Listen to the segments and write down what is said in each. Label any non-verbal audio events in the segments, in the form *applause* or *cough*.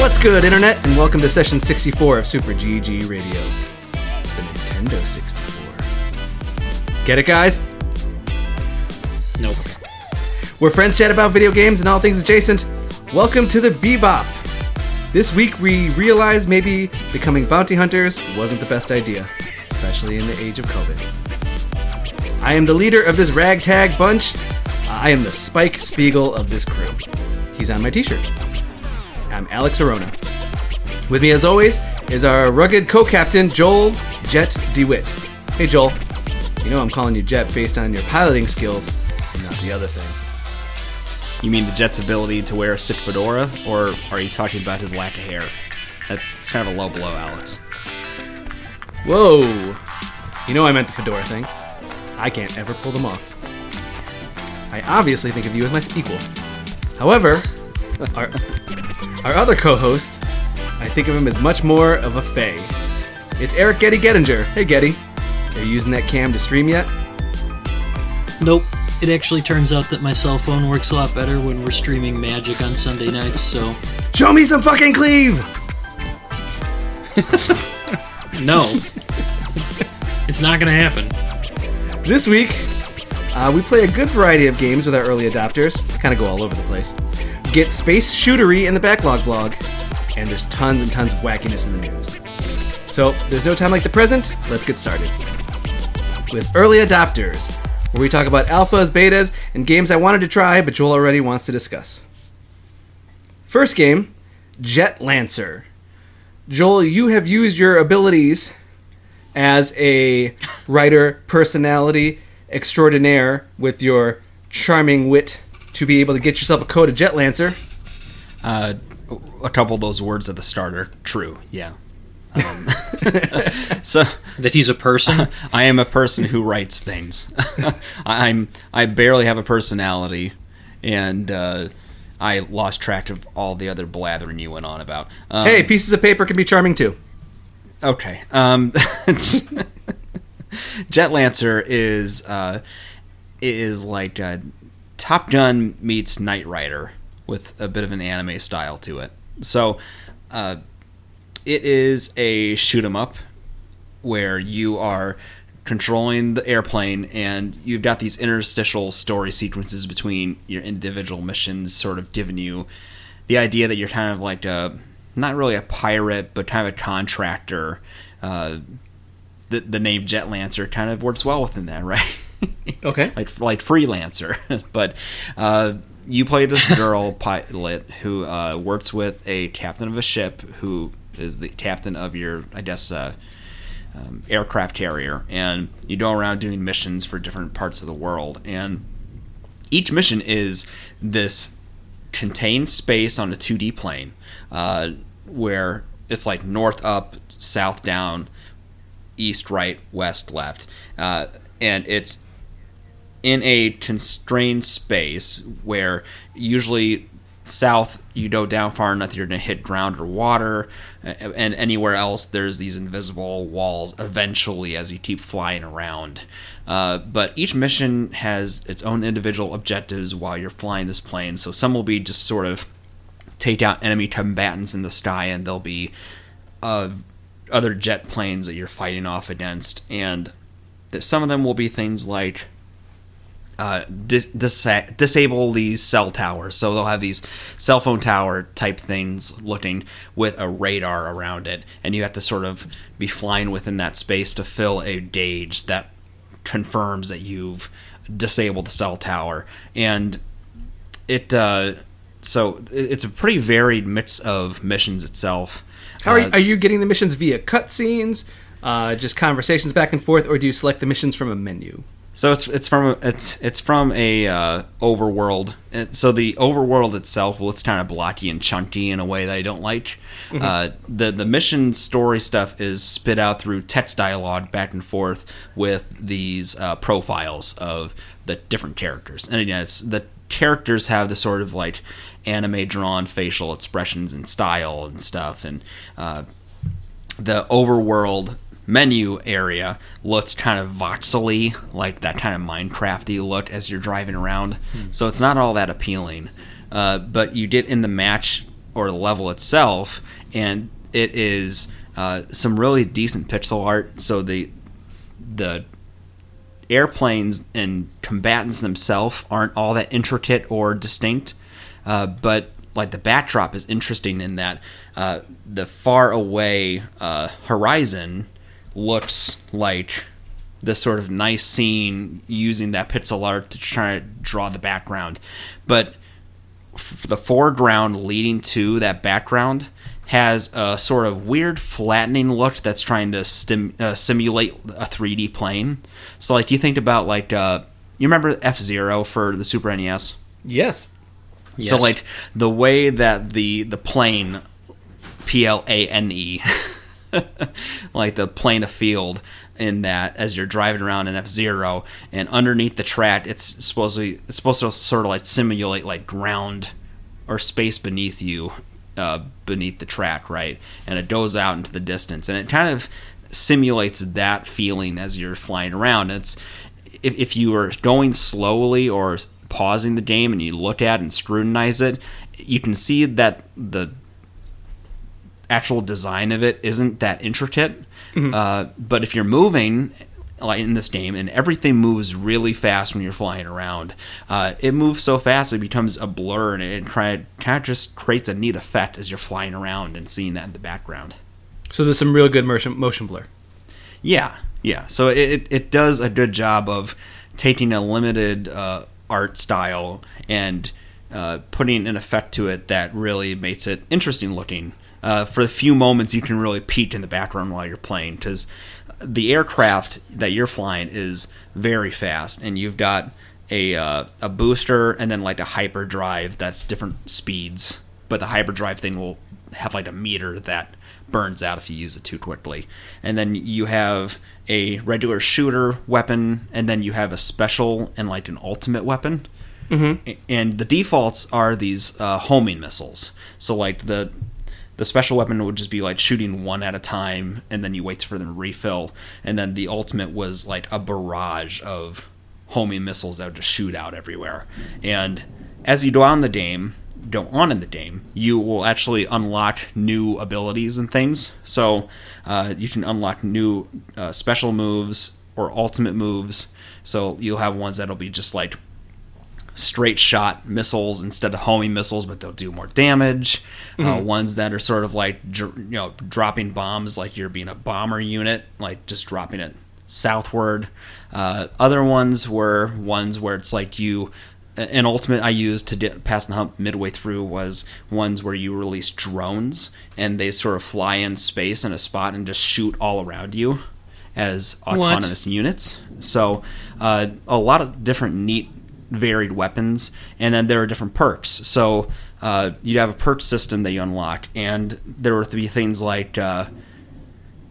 What's good, Internet, and welcome to session 64 of Super GG Radio, the Nintendo 64. Get it, guys? Nope. We're friends chat about video games and all things adjacent. Welcome to the Bebop. This week, we realized maybe becoming bounty hunters wasn't the best idea, especially in the age of COVID. I am the leader of this ragtag bunch. I am the Spike Spiegel of this crew. He's on my t shirt. I'm Alex Arona. With me, as always, is our rugged co captain, Joel Jet DeWitt. Hey, Joel. You know I'm calling you Jet based on your piloting skills and not the other thing. You mean the Jet's ability to wear a sit fedora, or are you talking about his lack of hair? That's kind of a low blow, Alex. Whoa! You know I meant the fedora thing. I can't ever pull them off. I obviously think of you as my equal. However, *laughs* our, our other co-host, I think of him as much more of a Faye. It's Eric Getty Gettinger. Hey Getty, are you using that cam to stream yet? Nope. It actually turns out that my cell phone works a lot better when we're streaming Magic on Sunday nights, so Show me some fucking cleave! *laughs* no. it's not gonna happen. This week, uh, we play a good variety of games with our early adopters. Kind of go all over the place. Get space shootery in the backlog blog, and there's tons and tons of wackiness in the news. So, there's no time like the present. Let's get started. With early adopters, where we talk about alphas, betas, and games I wanted to try, but Joel already wants to discuss. First game, Jet Lancer. Joel, you have used your abilities as a writer personality extraordinaire with your charming wit to be able to get yourself a code of Jet Lancer. Uh, a couple of those words at the start are true. Yeah. Um, *laughs* *laughs* so That he's a person? *laughs* I am a person who writes things. I'm I barely have a personality, and uh, I lost track of all the other blathering you went on about. Um, Hey, pieces of paper can be charming too. Okay. Um, *laughs* Jet Lancer is uh, is like uh, Top Gun meets Knight Rider with a bit of an anime style to it. So, uh, it is a shoot 'em up where you are controlling the airplane and you've got these interstitial story sequences between your individual missions, sort of giving you the idea that you're kind of like a not really a pirate, but kind of a contractor. Uh, the the name Jet Lancer kind of works well within that, *laughs* right? Okay. like like freelancer. *laughs* but uh, you play this *laughs* girl pilot who uh, works with a captain of a ship who is the captain of your, I guess, uh, um, aircraft carrier, and you go around doing missions for different parts of the world, and each mission is this contained space on a 2D plane uh, where it's like north up, south down, east right, west left, uh, and it's in a constrained space where usually south you go down far enough you're going to hit ground or water and anywhere else there's these invisible walls eventually as you keep flying around. Uh, but each mission has its own individual objectives while you're flying this plane. So some will be just sort of take out enemy combatants in the sky and there'll be uh, other jet planes that you're fighting off against. And some of them will be things like uh, dis- disa- disable these cell towers. So they'll have these cell phone tower type things looking with a radar around it, and you have to sort of be flying within that space to fill a gauge that confirms that you've disabled the cell tower. And it uh, so it's a pretty varied mix of missions itself. How are, Uh, you, are you getting the missions via cutscenes, uh, just conversations back and forth, or do you select the missions from a menu? So it's it's from a, it's it's from a uh, overworld. So the overworld itself, well, it's kind of blocky and chunky in a way that I don't like. Uh, the the mission story stuff is spit out through text dialogue back and forth with these uh, profiles of the different characters. And again, it's the characters have the sort of like anime drawn facial expressions and style and stuff, and uh, the overworld menu area looks kind of voxely, like that kind of Minecrafty look as you're driving around. So it's not all that appealing. Uh, but you get in the match or the level itself, and it is uh, some really decent pixel art. So the the airplanes and combatants themselves aren't all that intricate or distinct, uh, but like the backdrop is interesting in that uh, the far away uh, horizon looks like this sort of nice scene using that pixel art to try to draw the background, but f- the foreground leading to that background has a sort of weird flattening look that's trying to stim- uh, simulate a 3D plane. So, like, you think about like uh, you remember F Zero for the Super NES. Yes. So, like the way that the the plane, P L A N E, *laughs* *laughs* like the plane of field in that as you're driving around in F Zero and underneath the track, it's supposed to it's supposed to sort of like simulate like ground or space beneath you, uh, beneath the track, right? And it goes out into the distance, and it kind of simulates that feeling as you're flying around. It's if, if you are going slowly or pausing the game and you look at and scrutinize it, you can see that the actual design of it isn't that intricate. Uh, but if you're moving, like in this game, and everything moves really fast when you're flying around, uh, it moves so fast it becomes a blur, and it kind of just creates a neat effect as you're flying around and seeing that in the background. So there's some real good motion motion blur. Yeah, yeah. So it, it, it does a good job of taking a limited uh, art style and uh, putting an effect to it that really makes it interesting looking. Uh, for the few moments you can really peek in the background while you're playing, because the aircraft that you're flying is very fast, and you've got a uh, a booster and then like a hyperdrive that's different speeds, but the hyperdrive thing will have like a meter that burns out if you use it too quickly. And then you have a regular shooter weapon, and then you have a special and like an ultimate weapon. Mm-hmm. And the defaults are these uh, homing missiles. So like the the special weapon would just be like shooting one at a time, and then you wait for them to refill. And then the ultimate was like a barrage of homing missiles that would just shoot out everywhere. And as you go on the game, go on in the game, you will actually unlock new abilities and things. So uh, you can unlock new uh, special moves or ultimate moves. So you'll have ones that'll be just like straight shot missiles instead of homing missiles, but they'll do more damage. Uh, ones that are sort of like you know dropping bombs, like you're being a bomber unit, like just dropping it southward. Uh, other ones were ones where it's like you. An ultimate I used to get past the hump midway through was ones where you release drones and they sort of fly in space in a spot and just shoot all around you as autonomous units. So uh, a lot of different neat varied weapons, and then there are different perks. So uh, you'd have a perk system that you unlock, and there would be things like, uh,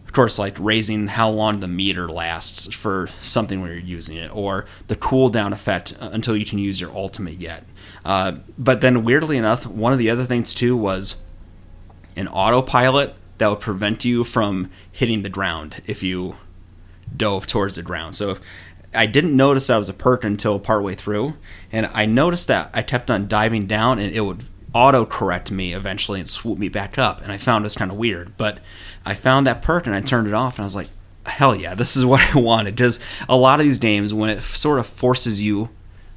of course, like raising how long the meter lasts for something when you're using it, or the cooldown effect uh, until you can use your ultimate yet. Uh, but then, weirdly enough, one of the other things too was an autopilot that would prevent you from hitting the ground if you dove towards the ground. So if, I didn't notice that was a perk until partway through, and I noticed that I kept on diving down, and it would auto correct me eventually and swoop me back up, and I found it was kind of weird. But I found that perk and I turned it off, and I was like, hell yeah, this is *laughs* what I wanted. Because a lot of these games, when it sort of forces you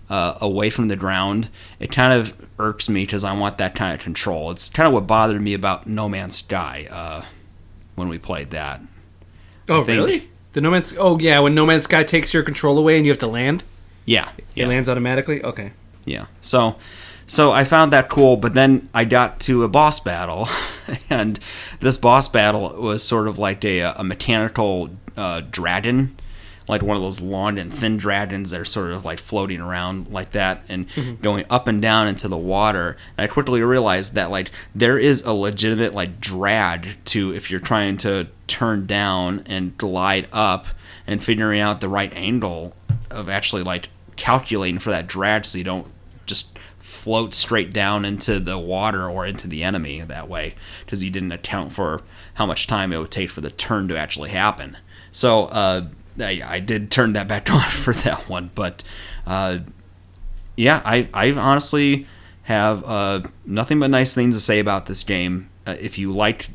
uh, away from the ground, it kind of irks me because I want that kind of control. It's kind of what bothered me about No Man's Sky uh, when we played that. Oh, really? The No Man's Oh, yeah, when No Man's Sky takes your control away and you have to land, Yeah, it yeah. lands automatically. Okay. Yeah. So so I found that cool, but then I got to a boss battle, *laughs* and this boss battle was sort of like a, a mechanical uh, dragon, like one of those long and thin dragons that are sort of like floating around like that and going up and down into the water. And I quickly realized that like there is a legitimate like drag to if you're trying to turn down and glide up and figuring out the right angle of actually like calculating for that drag so you don't just float straight down into the water or into the enemy that way because you didn't account for how much time it would take for the turn to actually happen. So uh, I, I did turn that back *laughs* on for that one, but uh, yeah, I I honestly have uh, nothing but nice things to say about this game. Uh, if you liked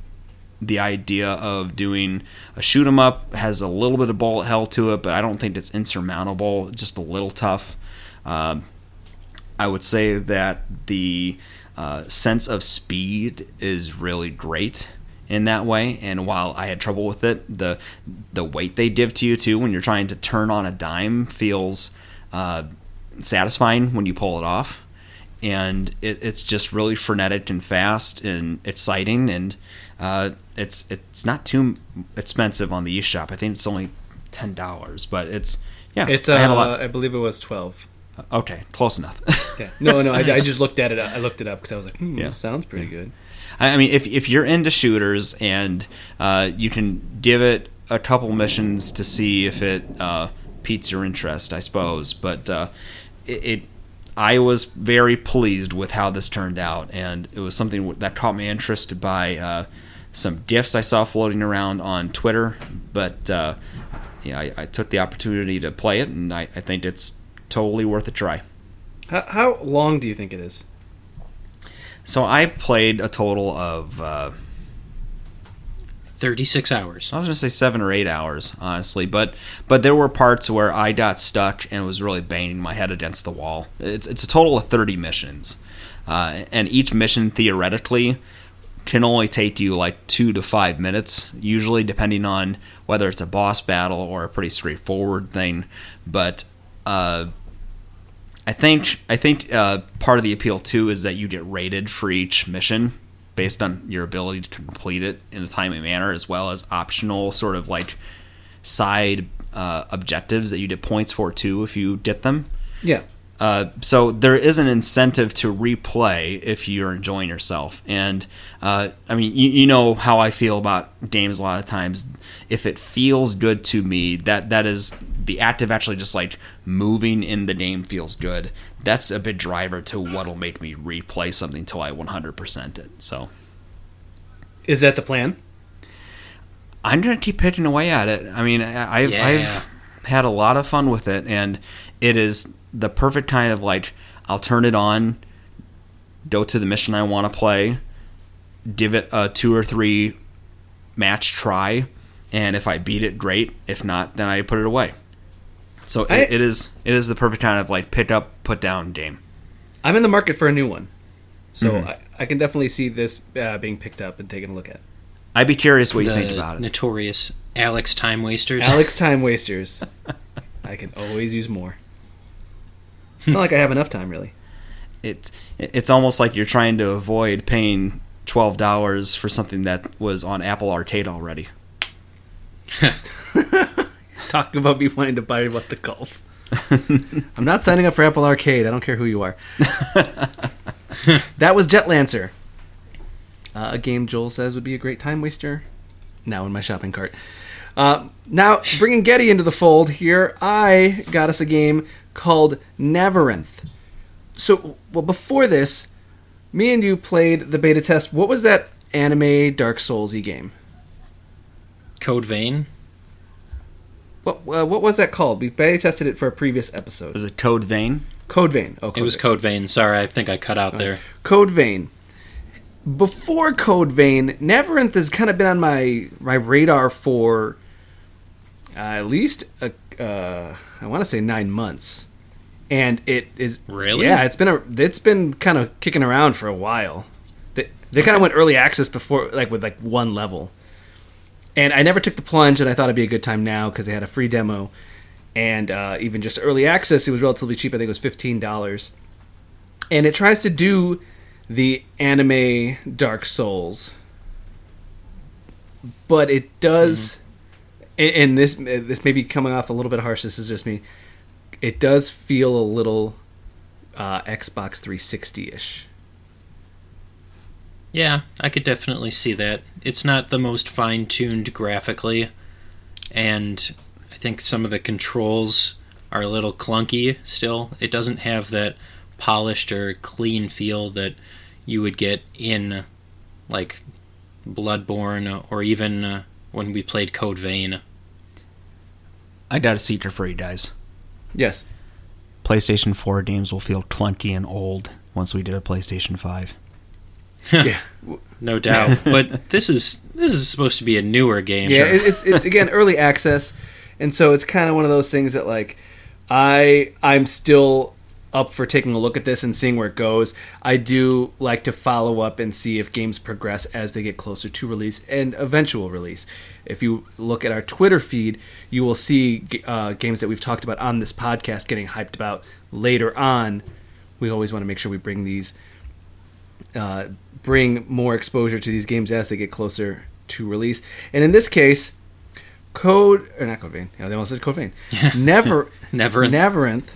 the idea of doing a shoot 'em up, has a little bit of bullet hell to it, but I don't think it's insurmountable. Just a little tough. Um, I would say that the uh, sense of speed is really great in that way. And while I had trouble with it, the the weight they give to you too when you're trying to turn on a dime feels uh, satisfying when you pull it off. And it, it's just really frenetic and fast and exciting, and uh, it's it's not too expensive on the eShop. I think it's only ten dollars, but it's yeah. It's I uh, lot. I believe it was twelve. Okay, close enough. Yeah. No, no, I, I *laughs* just looked at it. I looked it up because I was like, hmm, Yeah. sounds pretty good. I mean, if if you're into shooters and uh, you can give it a couple missions to see if it uh, piques your interest, I suppose. But uh, it, it, I was very pleased with how this turned out, and it was something that caught my interest by uh, some gifs I saw floating around on Twitter. But uh, yeah, I, I took the opportunity to play it, and I, I think it's totally worth a try. How, how long do you think it is? So I played a total of. Uh, 36 hours. I was gonna say seven or eight hours, honestly, but but there were parts where I got stuck and was really banging my head against the wall. It's it's a total of thirty missions, uh, and each mission theoretically can only take you like two to five minutes, usually depending on whether it's a boss battle or a pretty straightforward thing. But uh, I think I think uh, part of the appeal too is that you get rated for each mission based on your ability to complete it in a timely manner, as well as optional sort of like side uh, objectives that you get points for too if you get them. Yeah. Uh, so there is an incentive to replay if you're enjoying yourself. And uh, I mean, you, you know how I feel about games a lot of times. If it feels good to me, that that is the act of actually just like moving in the game feels good. That's a big driver to what'll make me replay something till I 100% it. So Is that the plan? I'm gonna keep picking away at it. I mean, I- I've Yeah. I've had a lot of fun with it, and it is the perfect kind of like I'll turn it on, go to the mission I want to play, give it a two or three match try, and if I beat it, great. If not, then I put it away. So I- it, it is it is the perfect kind of like pick up, put down game. I'm in the market for a new one, so Mhm. I, I can definitely see this uh, being picked up and taken a look at. I'd be curious what you think about it. notorious Alex Time Wasters. Alex Time *laughs* Wasters. I can always use more. It's not like I have enough time, really. it's it's almost like you're trying to avoid paying twelve dollars for something that was on Apple Arcade already. *laughs* *laughs* Talking about me wanting to buy what the golf. *laughs* I'm not signing up for Apple Arcade. I don't care who you are. that was Jet Lancer, uh, a game Joel says would be a great time waster. Now in my shopping cart. Uh, now bringing Getty into the fold here, I got us a game called Neverinth. So, well, before this, me and you played the beta test. What was that anime Dark Soulsy game? Code Vein. What uh, what was that called? We beta tested it for a previous episode. Was it Code Vein? Code Vein. Oh, It was Code Vein. Sorry, I think I cut out there. Code Vein. Before Code Vein, Neverinth has kind of been on my my radar for uh, at least a, uh, I want to say nine months, and it is Really? yeah. It's been a it's been kind of kicking around for a while. They they kind of went early access before like with like one level, and I never took the plunge, and I thought it'd be a good time now because they had a free demo, and uh, even just early access, it was relatively cheap. I think it was fifteen dollars and it tries to do the anime Dark Souls, but it does. And and this this may be coming off a little bit harsh. This is just me. It does feel a little uh, Xbox 360 ish. Yeah, I could definitely see that. It's not the most fine tuned graphically, and I think some of the controls are a little clunky still. It doesn't have that polished or clean feel that you would get in like Bloodborne or even uh, when we played Code Vein. I got a secret for you guys. Yes. PlayStation 4 games will feel clunky and old once we did a PlayStation 5. yeah. no doubt. *laughs* But this is this is supposed to be a newer game. Yeah, it, it's it's again early access, and so it's kind of one of those things that like I I'm still up for taking a look at this and seeing where it goes. I do like to follow up and see if games progress as they get closer to release and eventual release. If you look at our Twitter feed, you will see uh, games that we've talked about on this podcast getting hyped about later on. We always want to make sure we bring these, uh, bring more exposure to these games as they get closer to release. And in this case, Code or not Code Vein. Yeah, they almost said Code Vein. *laughs* Never, *laughs* Neverinth. Neverinth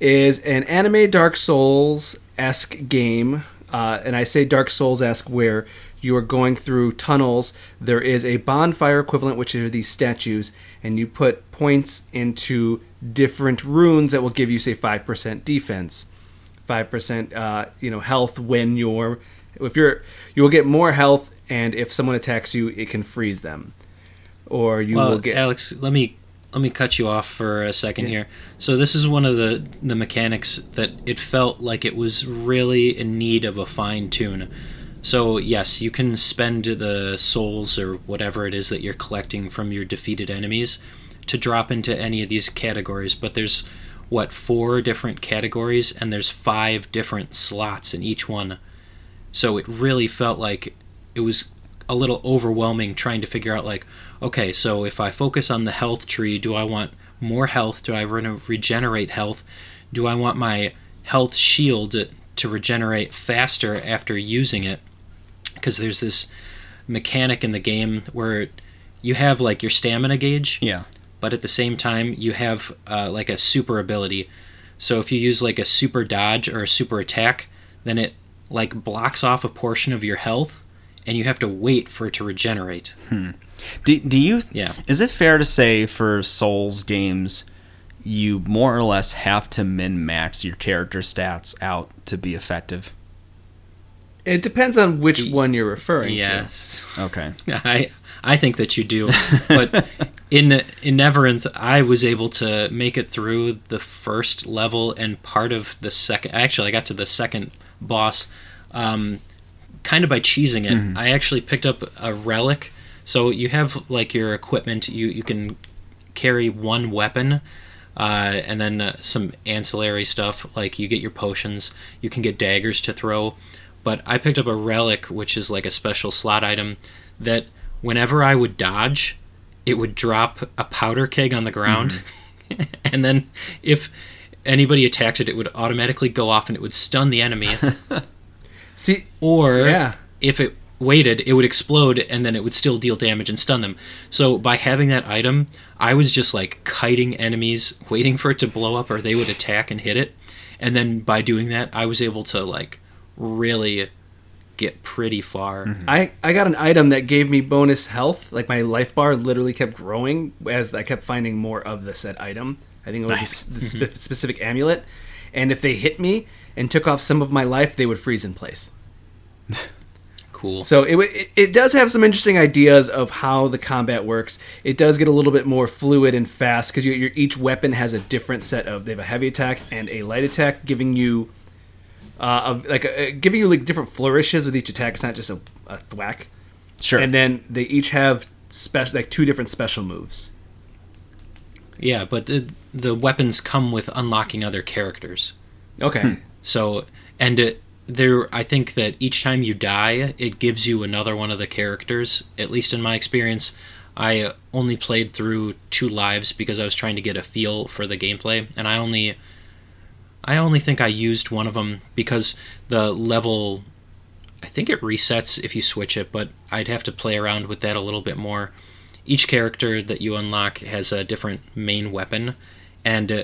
is an anime Dark Souls esque game, uh, and I say Dark Souls esque where you are going through tunnels. There is a bonfire equivalent, which are these statues, and you put points into different runes that will give you, say, five percent defense, five percent, uh, you know, health when you're. If you're, you will get more health, and if someone attacks you, it can freeze them, or you well, will get. Alex, let me let me cut you off for a second Yeah. here. So this is one of the the mechanics that it felt like it was really in need of a fine tune. So yes, you can spend the souls or whatever it is that you're collecting from your defeated enemies to drop into any of these categories, but there's what four different categories and there's five different slots in each one. So it really felt like it was a little overwhelming trying to figure out like okay so if i focus on the health tree do i want more health? Do i want to regenerate health? Do i want my health shield to regenerate faster after using it? Because there's this mechanic in the game where you have like your stamina gauge Yeah. but at the same time you have uh, like a super ability. So if you use like a super dodge or a super attack then it like blocks off a portion of your health and you have to wait for it to regenerate Do, do you? Yeah. Is it fair to say for Souls games, you more or less have to min max your character stats out to be effective? It depends on which one you're referring to. yes Okay. *laughs* i i think that you do but *laughs* in in neverinth i was able to make it through the first level and part of the second actually i got to the second boss um, kind of by cheesing it i actually picked up a relic. So you have like your equipment. You you can carry one weapon uh, and then uh, some ancillary stuff like you get your potions. You can get daggers to throw. But i picked up a relic which is like a special slot item that whenever i would dodge it would drop a powder keg on the ground. *laughs* And then if anybody attacked it it would automatically go off and it would stun the enemy *laughs* See, or Yeah. if it waited, it would explode and then it would still deal damage and stun them. So by having that item, I was just like kiting enemies, waiting for it to blow up or they would attack and hit it. And then by doing that, I was able to like really get pretty far. Mm-hmm. I, I got an item that gave me bonus health. Like my life bar literally kept growing as I kept finding more of the said item. I think it was Nice. the mm-hmm. spe- specific amulet. And if they hit me and took off some of my life, they would freeze in place. *laughs* Cool. So it, it it does have some interesting ideas of how the combat works. It does get a little bit more fluid and fast because your each weapon has a different set of. They have a heavy attack and a light attack, giving you uh, of like a, giving you like different flourishes with each attack. It's not just a, a thwack. Sure. And then they each have special like two different special moves. Yeah, but the the weapons come with unlocking other characters. Okay. So, and it, there, I think that each time you die, it gives you another one of the characters. At least in my experience, I only played through two lives because I was trying to get a feel for the gameplay, and I only, I only think I used one of them because the level, I think it resets if you switch it, but I'd have to play around with that a little bit more. Each character that you unlock has a different main weapon, and uh,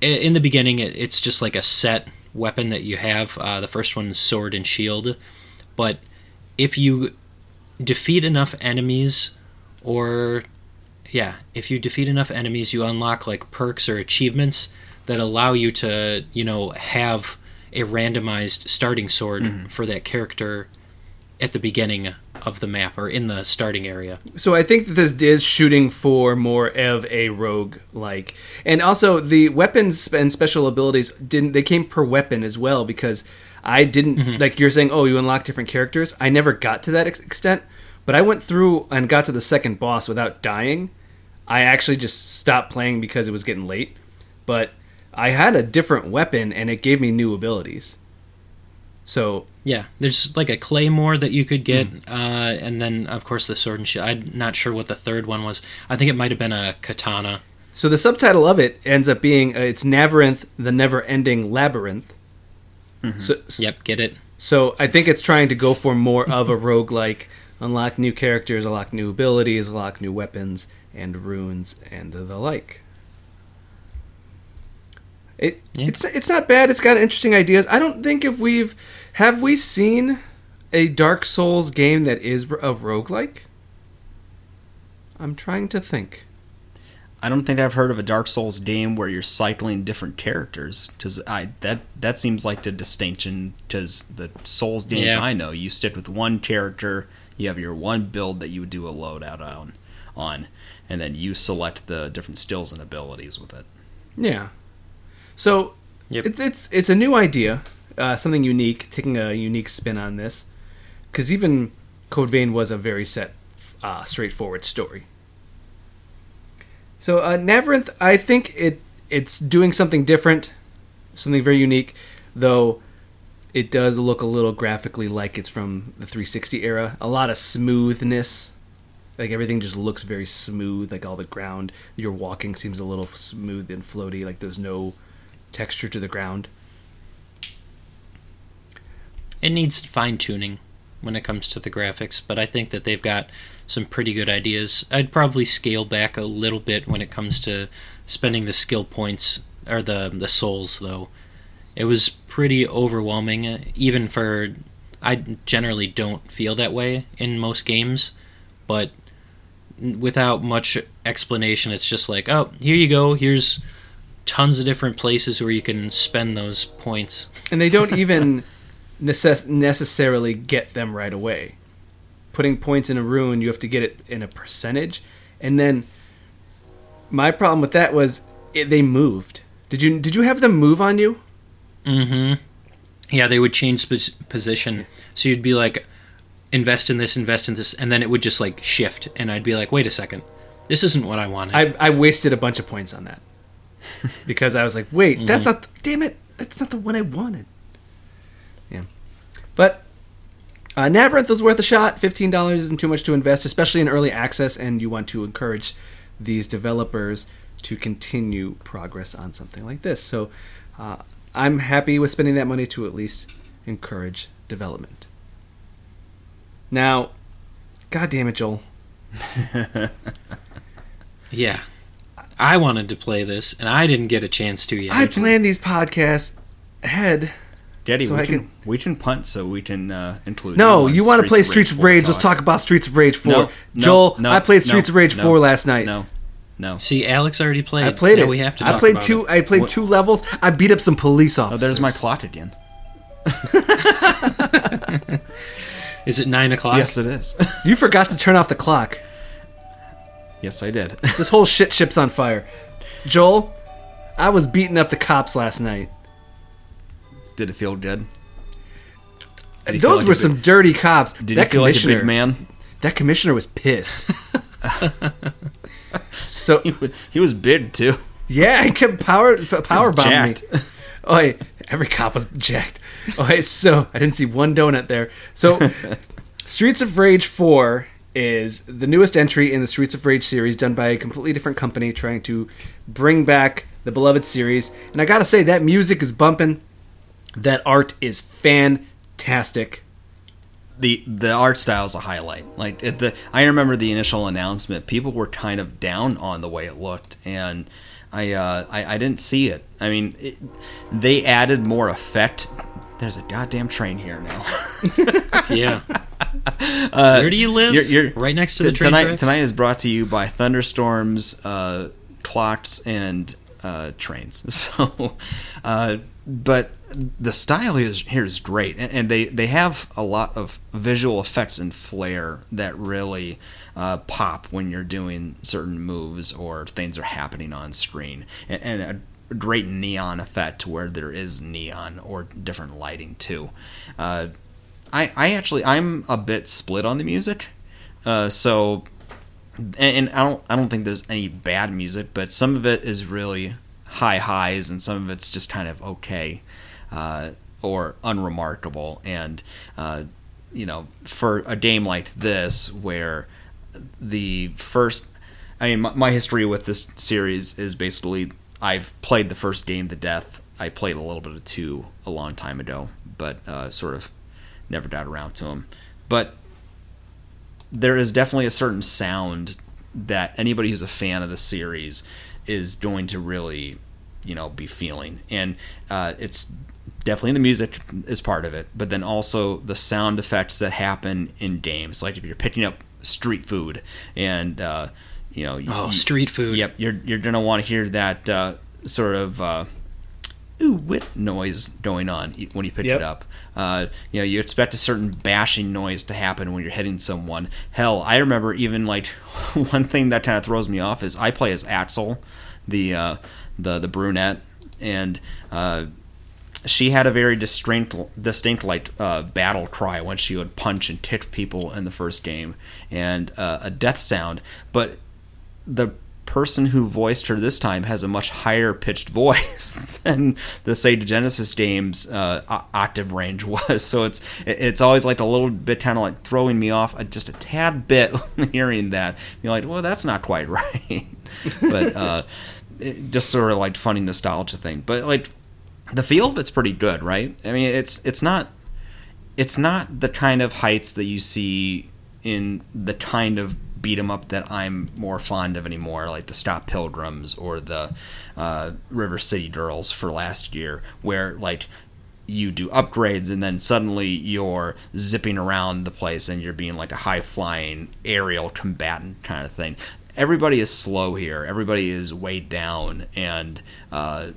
in the beginning it's just like a set weapon that you have uh, the first one is sword and shield. But if you defeat enough enemies or yeah if you defeat enough enemies you unlock like perks or achievements that allow you to you know have a randomized starting sword for that character at the beginning of the map or in the starting area. So I think that this is shooting for more of a rogue like, and also the weapons and special abilities didn't they came per weapon as well because I didn't mm-hmm. like you're saying oh you unlock different characters I never got to that ex- extent but I went through and got to the second boss without dying. I actually just stopped playing because it was getting late, but I had a different weapon and it gave me new abilities. So Yeah, there's like a claymore that you could get, Hmm. uh, and then of course the sword and shield. I'm not sure what the third one was. I think it might have been a katana. So the subtitle of it ends up being uh, it's Neverinth, the never-ending labyrinth. So, Yep, get it. so I think it's trying to go for more of a roguelike, unlock new characters, unlock new abilities, unlock new weapons and runes and the like. It Yeah. it's it's not bad. It's got interesting ideas. I don't think if we've have we seen a Dark Souls game that is a roguelike? I'm trying to think. I don't think I've heard of a Dark Souls game where you're cycling different characters. Because I that that seems like the distinction. Because the Souls games Yeah. I know, you stick with one character. You have your one build that you would do a loadout on, on, and then you select the different skills and abilities with it. Yeah. So Yep. it, it's it's a new idea, uh, something unique, taking a unique spin on this, because even Code Vein was a very set, uh, straightforward story. So uh, Neverinth, I think it it's doing something different, something very unique, though. It does look a little graphically like it's from the 360 era. A lot of smoothness, like everything just looks very smooth. Like all the ground you're walking seems a little smooth and floaty. Like there's no texture to the ground. It needs fine tuning when it comes to the graphics, but I think that they've got some pretty good ideas. I'd probably scale back a little bit when it comes to spending the skill points or the the souls though. It was pretty overwhelming uh, even for I generally don't feel that way in most games, but without much explanation it's just like, "Oh, here you go. Here's tons of different places where you can spend those points." And they don't *laughs* even necess- necessarily get them right away. Putting points in a rune, you have to get it in a percentage, and then my problem with that was it, they moved. Did you did you have them move on you? Mm-hmm. Yeah, they would change pos- position. So you'd be like, invest in this, invest in this, and then it would just like shift, and I'd be like, wait a second, this isn't what I wanted. I I wasted a bunch of points on that *laughs* because I was like, wait, that's not. Damn it, that's not the one I wanted. But uh, Neverinth is worth a shot. Fifteen dollars isn't too much to invest, especially in early access, and you want to encourage these developers to continue progress on something like this. So, uh, I'm happy with spending that money to at least encourage development. Now, God damn it, Joel. *laughs* yeah, I wanted to play this, and I didn't get a chance to yet. I planned these podcasts ahead. Daddy, So we I can, can- we can punt so we can uh, include. No, you want to play Streets of Rage? 4 Let's talk about Streets of Rage 4. No, no, Joel, no, I played no, Streets of Rage no, 4 last night. No, no. See, Alex already played. I played Now it. We have to. I played about two. It. I played What- two levels. I beat up some police Oh, officers. there's my clock again. *laughs* Is it nine o'clock? Yes, it is. *laughs* You forgot to turn off the clock. yes, I did. This whole *laughs* shit ship's on fire. Joel, I was beating up the cops last night. Did it feel good? Did Those like were some big- dirty cops. Did that you feel like a commissioner, big man? that commissioner was pissed. *laughs* so *laughs* He was, he was big too. Yeah, he kept power power He's bombing me. jacked. *laughs* Oh, hey, every cop was jacked. Oh, hey, so I didn't see one donut there. So, Streets of Rage Four is the newest entry in the Streets of Rage series, done by a completely different company, trying to bring back the beloved series. And I gotta say, that music is bumping. That art is fantastic. the the art style is a highlight. Like at the, I remember the initial announcement. People were kind of down on the way it looked, and I uh, I, I didn't see it. I mean, it, they added more effect. There's a goddamn train here now. *laughs* Yeah. Uh, Where do you live? You're- you're- right next to the train tonight tracks? tonight is brought to you by thunderstorms, uh, clocks, and uh, trains. *laughs* So, uh, but the style is here is great, and, and they they have a lot of visual effects and flair that really uh, pop when you're doing certain moves or things are happening on screen, and, and a great neon effect to where there is neon or different lighting too. Uh, I I actually I'm a bit split on the music, uh, so and, and I don't I don't think there's any bad music, but some of it is really high highs and some of it's just kind of okay uh, or unremarkable. And uh, you know, for a game like this, where the first, I mean, my, my history with this series is basically I've played the first game to death. I played a little bit of two a long time ago, but uh, sort of never got around to them. But there is definitely a certain sound that anybody who's a fan of the series is going to really, you know, be feeling. And uh, it's definitely the music is part of it, but then also the sound effects that happen in games. Like if you're picking up street food and uh, you know, Oh, you- street food. Yep, you're you're gonna want to hear that uh, sort of uh, ooh wit noise going on when you pick Yep. it up. Uh, you know, you expect a certain bashing noise to happen when you're hitting someone. Hell, I remember even like *laughs* one thing that kind of throws me off is I play as Axel, the uh, the the brunette, and uh, she had a very distinct, distinct like uh, battle cry when she would punch and kick people in the first game, and uh, a death sound. But the person who voiced her this time has a much higher pitched *laughs* voice than the Sega Genesis game's uh, octave range was. So it's it's always like a little bit kind of like throwing me off uh, just a tad bit *laughs* hearing that. You're like, well, that's not quite *laughs* right. but uh, just sort of like funny nostalgia thing. But like the feel of it's pretty good, right? I mean, it's it's not it's not the kind of heights that you see in the kind of beat 'em up that I'm more fond of anymore, like the Scott Pilgrims or the uh, River City Girls for last year, where like you do upgrades and then suddenly you're zipping around the place and you're being like a high flying aerial combatant kind of thing. Everybody is slow here. Everybody is weighed down and uh,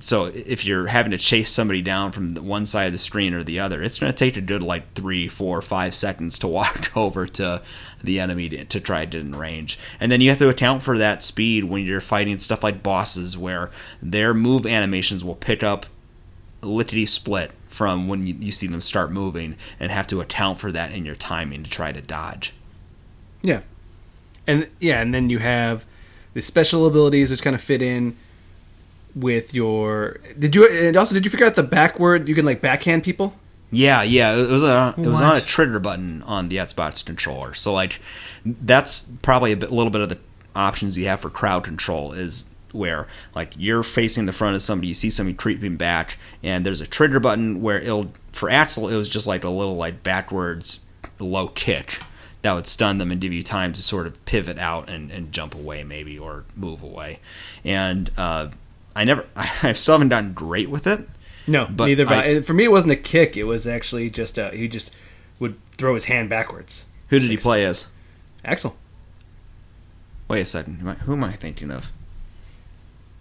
so if you're having to chase somebody down from one side of the screen or the other, it's going to take a good like three, four, five seconds to *laughs* walk over to the enemy to, to try to get in range. And then you have to account for that speed when you're fighting stuff like bosses, where their move animations will pick up lickety split from when you, you see them start moving, and have to account for that in your timing to try to dodge. Yeah, and yeah, and then you have the special abilities which kind of fit in with your. Did you? And also, did you figure out the backward? You can like backhand people. Yeah, yeah, it was a it was on a trigger button on the Xbox controller. So like, that's probably a bit, little bit of the options you have for crowd control is where like you're facing the front of somebody, you see somebody creeping back, and there's a trigger button where it'll for Axel it was just like a little like backwards low kick that would stun them and give you time to sort of pivot out and, and jump away maybe or move away. And uh, I never *laughs* I still haven't done great with it. No, But neither. have I, I- for me, it wasn't a kick. It was actually just uh, he just would throw his hand backwards. Who did he Six. play as? Axel. Wait a second. Who am I thinking of?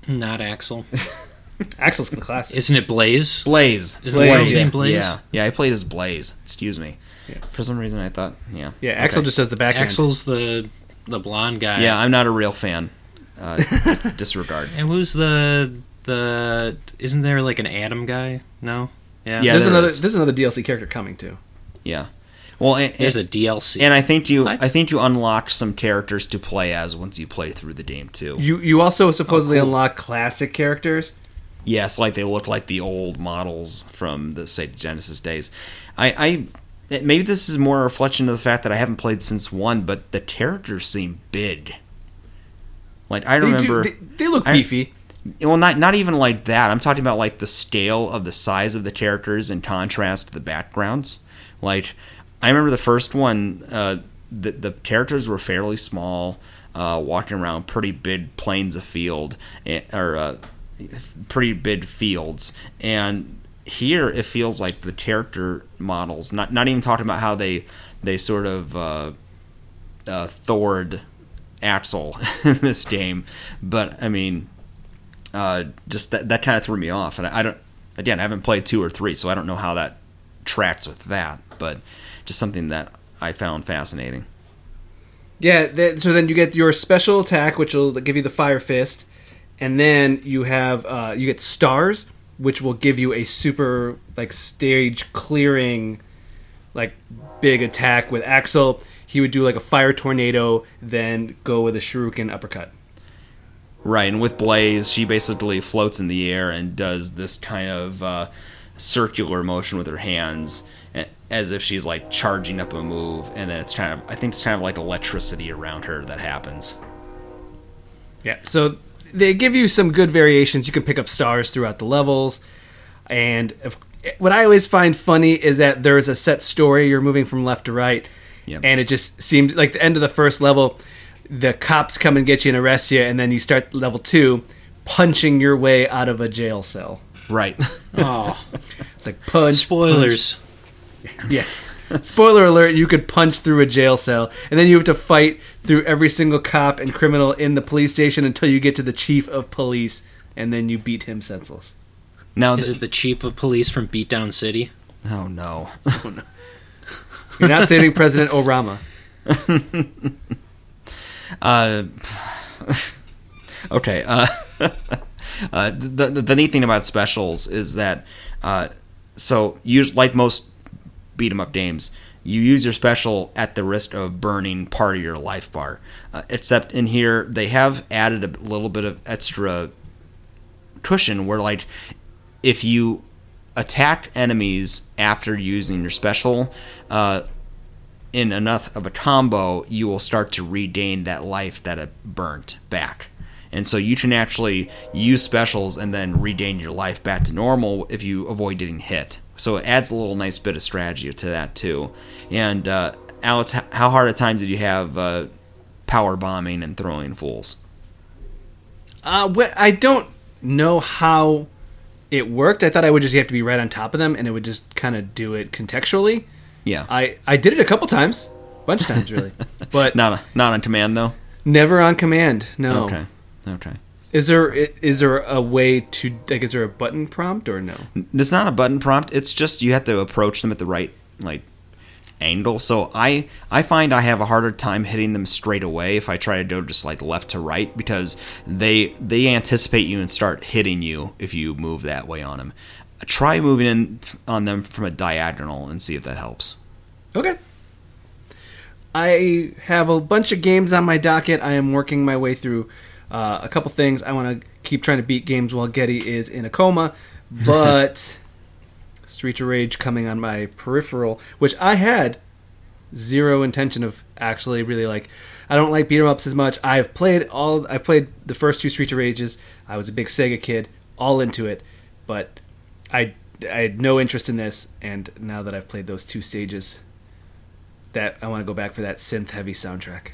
Not Axel. *laughs* Axel's the classic. Isn't it Blaze? Blaze. Isn't the Blaze, name name Blaze? Yeah, yeah. I played as Blaze. Excuse me. Yeah. For some reason, I thought, yeah. yeah, Axel Okay. just does the back. Axel's the the blonde guy. Yeah, I'm not a real fan. Uh, dis- *laughs* disregard. And who's the the? Isn't there like an Adam guy? No. Yeah. Yeah. there's there another. is. There's another DLC character coming too. Yeah. Well, and, There's and, a DLC. and I think you, What? I think you unlock some characters to play as once you play through the game too. You you also supposedly cool. unlock classic characters. Yes, like they look like the old models from the Sega Genesis days. I, I maybe this is more a reflection of the fact that I haven't played since one, but the characters seem big. Like I They, remember, do, they, they look I- beefy. well, not not even like that. I'm talking about like the scale of the size of the characters in contrast to the backgrounds. Like I remember the first one, uh, the the characters were fairly small, uh, walking around pretty big plains of field eh, or uh, pretty big fields, and here it feels like the character models. Not not even talking about how they they sort of. Uh, uh, Thord Axel in this game, but I mean, uh, just that that kind of threw me off, and I, I don't again, I haven't played two or three, so I don't know how that tracks with that. But just something that I found fascinating. Yeah, so then you get your special attack, which will give you the fire fist, and then you have uh, you get stars, which will give you a super like stage clearing, like big attack with Axel. He would do like a fire tornado, then go with a shuriken uppercut. Right, and with Blaze, she basically floats in the air and does this kind of uh, circular motion with her hands, as if she's like charging up a move, and then it's kind of I think it's kind of like electricity around her that happens. Yeah. So they give you some good variations. You can pick up stars throughout the levels, and if, what I always find funny is that there is a set story. You're moving from left to right, Yep. and it just seemed like the end of the first level. The cops come and get you and arrest you, and then you start level two, punching your way out of a jail cell. Right. *laughs* Oh, It's like punch. spoilers. punch. *laughs* Yeah. Spoiler alert: You could punch through a jail cell, and then you have to fight through every single cop and criminal in the police station until you get to the chief of police, and then you beat him senseless. now, Is th- it the chief of police from Beatdown City? Oh no. Oh no. *laughs* You're not saving President Obama. *laughs* Uh, *laughs* okay. Uh, *laughs* uh, the, the the neat thing about specials is that uh, so use like most beat 'em up games, you use your special at the risk of burning part of your life bar. Uh, except in here, they have added a little bit of extra cushion where like if you attack enemies after using your special. Uh, in enough of a combo, you will start to regain that life that it burnt back. And so you can actually use specials and then regain your life back to normal if you avoid getting hit. So it adds a little nice bit of strategy to that too. And uh, Alex, how hard a time did you have uh, power bombing and throwing fools? Uh, I don't know how it worked. I thought I would just have to be right on top of them, and it would just kind of do it contextually. Yeah, I I did it a couple times, a bunch of times really, *laughs* but not not on command though. never on command. No. Okay, okay. Is there is there a way to like? Is there a button prompt or no? It's not a button prompt. It's just you have to approach them at the right like angle. So I I find I have a harder time hitting them straight away if I try to go just like left to right because they they anticipate you and start hitting you if you move that way on them. Try moving in on them from a diagonal and see if that helps. Okay. I have a bunch of games on my docket. I am working my way through uh, a couple things. I want to keep trying to beat games while Getty is in a coma, *laughs* but Streets of Rage coming on my peripheral, which I had zero intention of actually really like. I don't like beat 'em ups as much. I've played all. I've played the first two Streets of Rages. I was a big Sega kid, all into it, but I I had no interest in this. And now that I've played those two stages, that I want to go back for that synth heavy soundtrack.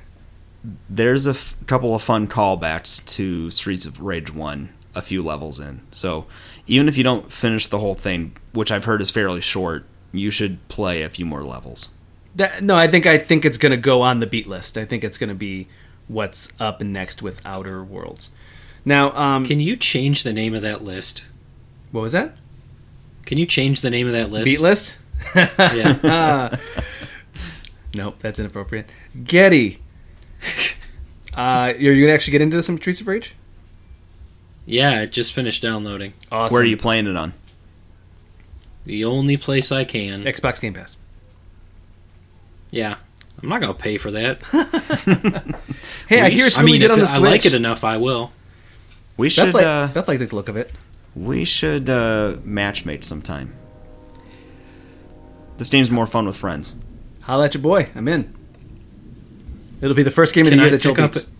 There's a f- couple of fun callbacks to Streets of Rage 1 a few levels in. So even if you don't finish the whole thing, which I've heard is fairly short, you should play a few more levels. That, no, I think I think it's gonna go on the beat list. I think it's gonna be what's up next with Outer Worlds. Now, um, Can you change the name of that list? what was that? Can you change the name of that list? Beat list? *laughs* Yeah. *laughs* Nope, that's inappropriate. Getty. *laughs* Uh, are you gonna actually get into some Streets of Rage? yeah, it just finished downloading. Awesome. Where are you playing it on? The only place I can. Xbox Game Pass. Yeah. I'm not gonna pay for that. *laughs* *laughs* Hey, I hear it's really I mean, good on the I like it enough, I will. We Beth, should like, uh, Beth liked the look of it. we should uh, matchmate sometime. This game's more fun with friends. Holla at your boy. I'm in. It'll be the first game of Can the year I that Joel pick up? beats.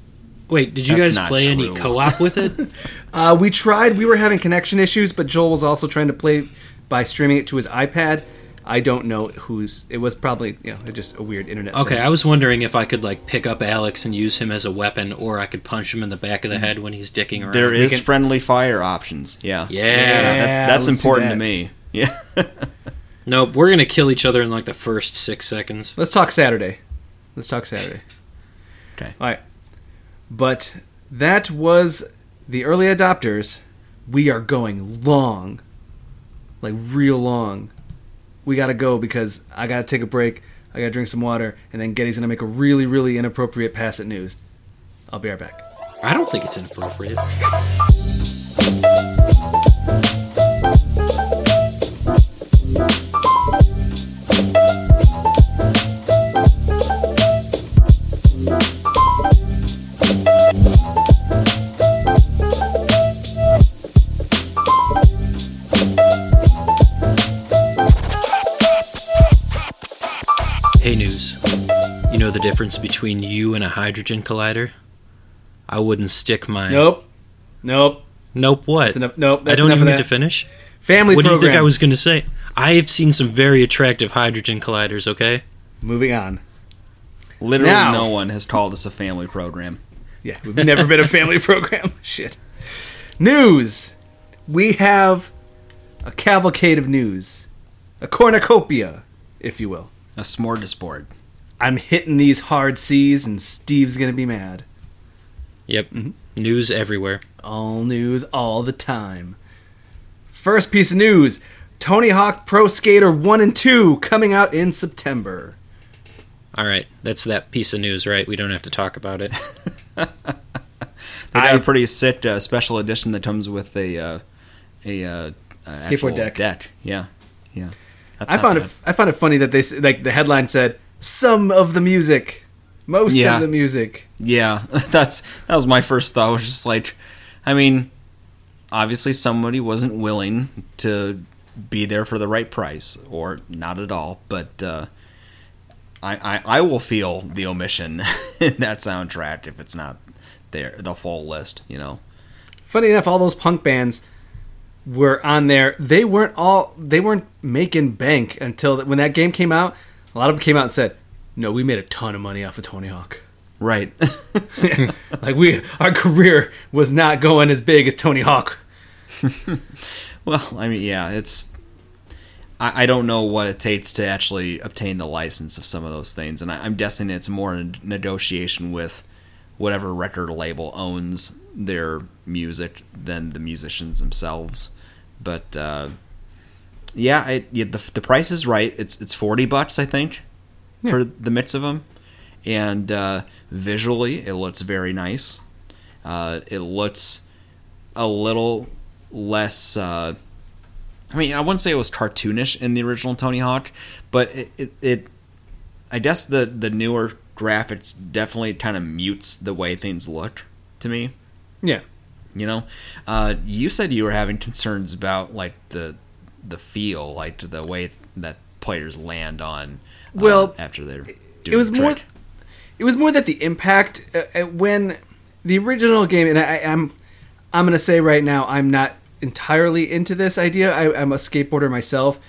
Wait, did you That's guys not play any co-op with it? *laughs* Uh, we tried. We were having connection issues, but Joel was also trying to play by streaming it to his iPad. I don't know who's. It was probably you know just a weird internet. Okay, thing. I was wondering if I could like pick up Alex and use him as a weapon, or I could punch him in the back of the mm-hmm. head when he's dicking around. There is can- friendly fire options. Yeah. Yeah. that's that's important that. to me. *laughs* Yeah. Nope, we're gonna kill each other in like the first six seconds. Let's talk Saturday. Let's talk Saturday. Okay. All right. But that was the early adopters. We are going long like real long. We gotta go because I gotta take a break. I gotta drink some water, and then Getty's gonna make a really, really inappropriate pass at news. I'll be right back. I don't think it's inappropriate. *laughs* difference between you and a hydrogen collider? I wouldn't stick my. Nope, nope. Nope. What? That's enough. Nope. That's I don't enough even of get to finish. Family what do you think I was going to say? I have seen some very attractive hydrogen colliders. Okay. Moving on. Literally, Now- no one has called us a family program. Yeah, we've never been a family *laughs* program. Shit. News. We have a cavalcade of news, a cornucopia, if you will. A smorgasbord. I'm hitting these hard C's, and Steve's gonna be mad. Yep. Mhm. News everywhere. All news, all the time. First piece of news: Tony Hawk Pro Skater One and Two coming out in September. All right, that's that piece of news, right? We don't have to talk about it. *laughs* They got I- a pretty sick uh, special edition that comes with a uh, a uh, uh, Skateboard deck. Deck. Yeah, yeah. That's I found bad. it. I found it funny that they s- like the headline said some of the music, most Yeah. of the music. Yeah, *laughs* that's that was my first thought. Was just like, I mean, obviously somebody wasn't willing to be there for the right price, or not at all. But uh, I, I I will feel the omission *laughs* in that soundtrack if it's not there, the full list. You know. funny enough, all those punk bands were on there. They weren't all they weren't making bank until when that game came out. A lot of them came out and said, "No, we made a ton of money off of Tony Hawk. Right. *laughs* like we, our career was not going as big as Tony Hawk." *laughs* well, I mean, yeah, it's. I, I don't know what it takes to actually obtain the license of some of those things, and I, I'm guessing it's more a negotiation with whatever record label owns their music than the musicians themselves. But uh, yeah, it, yeah the, the price is right. It's it's forty bucks, I think, for the mix of them, and uh, visually it looks very nice. Uh, it looks a little less. Uh, I mean, I wouldn't say it was cartoonish in the original Tony Hawk, but it, it, it I guess the the newer graphics definitely kind of mutes the way things look to me. Yeah, You know, uh, you said you were having concerns about like the the feel, like the way that players land on. uh, Well, after they're doing it was the more. It was more that the impact uh, uh, when the original game, and I, I'm, I'm gonna say right now, I'm not entirely into this idea. I, I'm a skateboarder myself,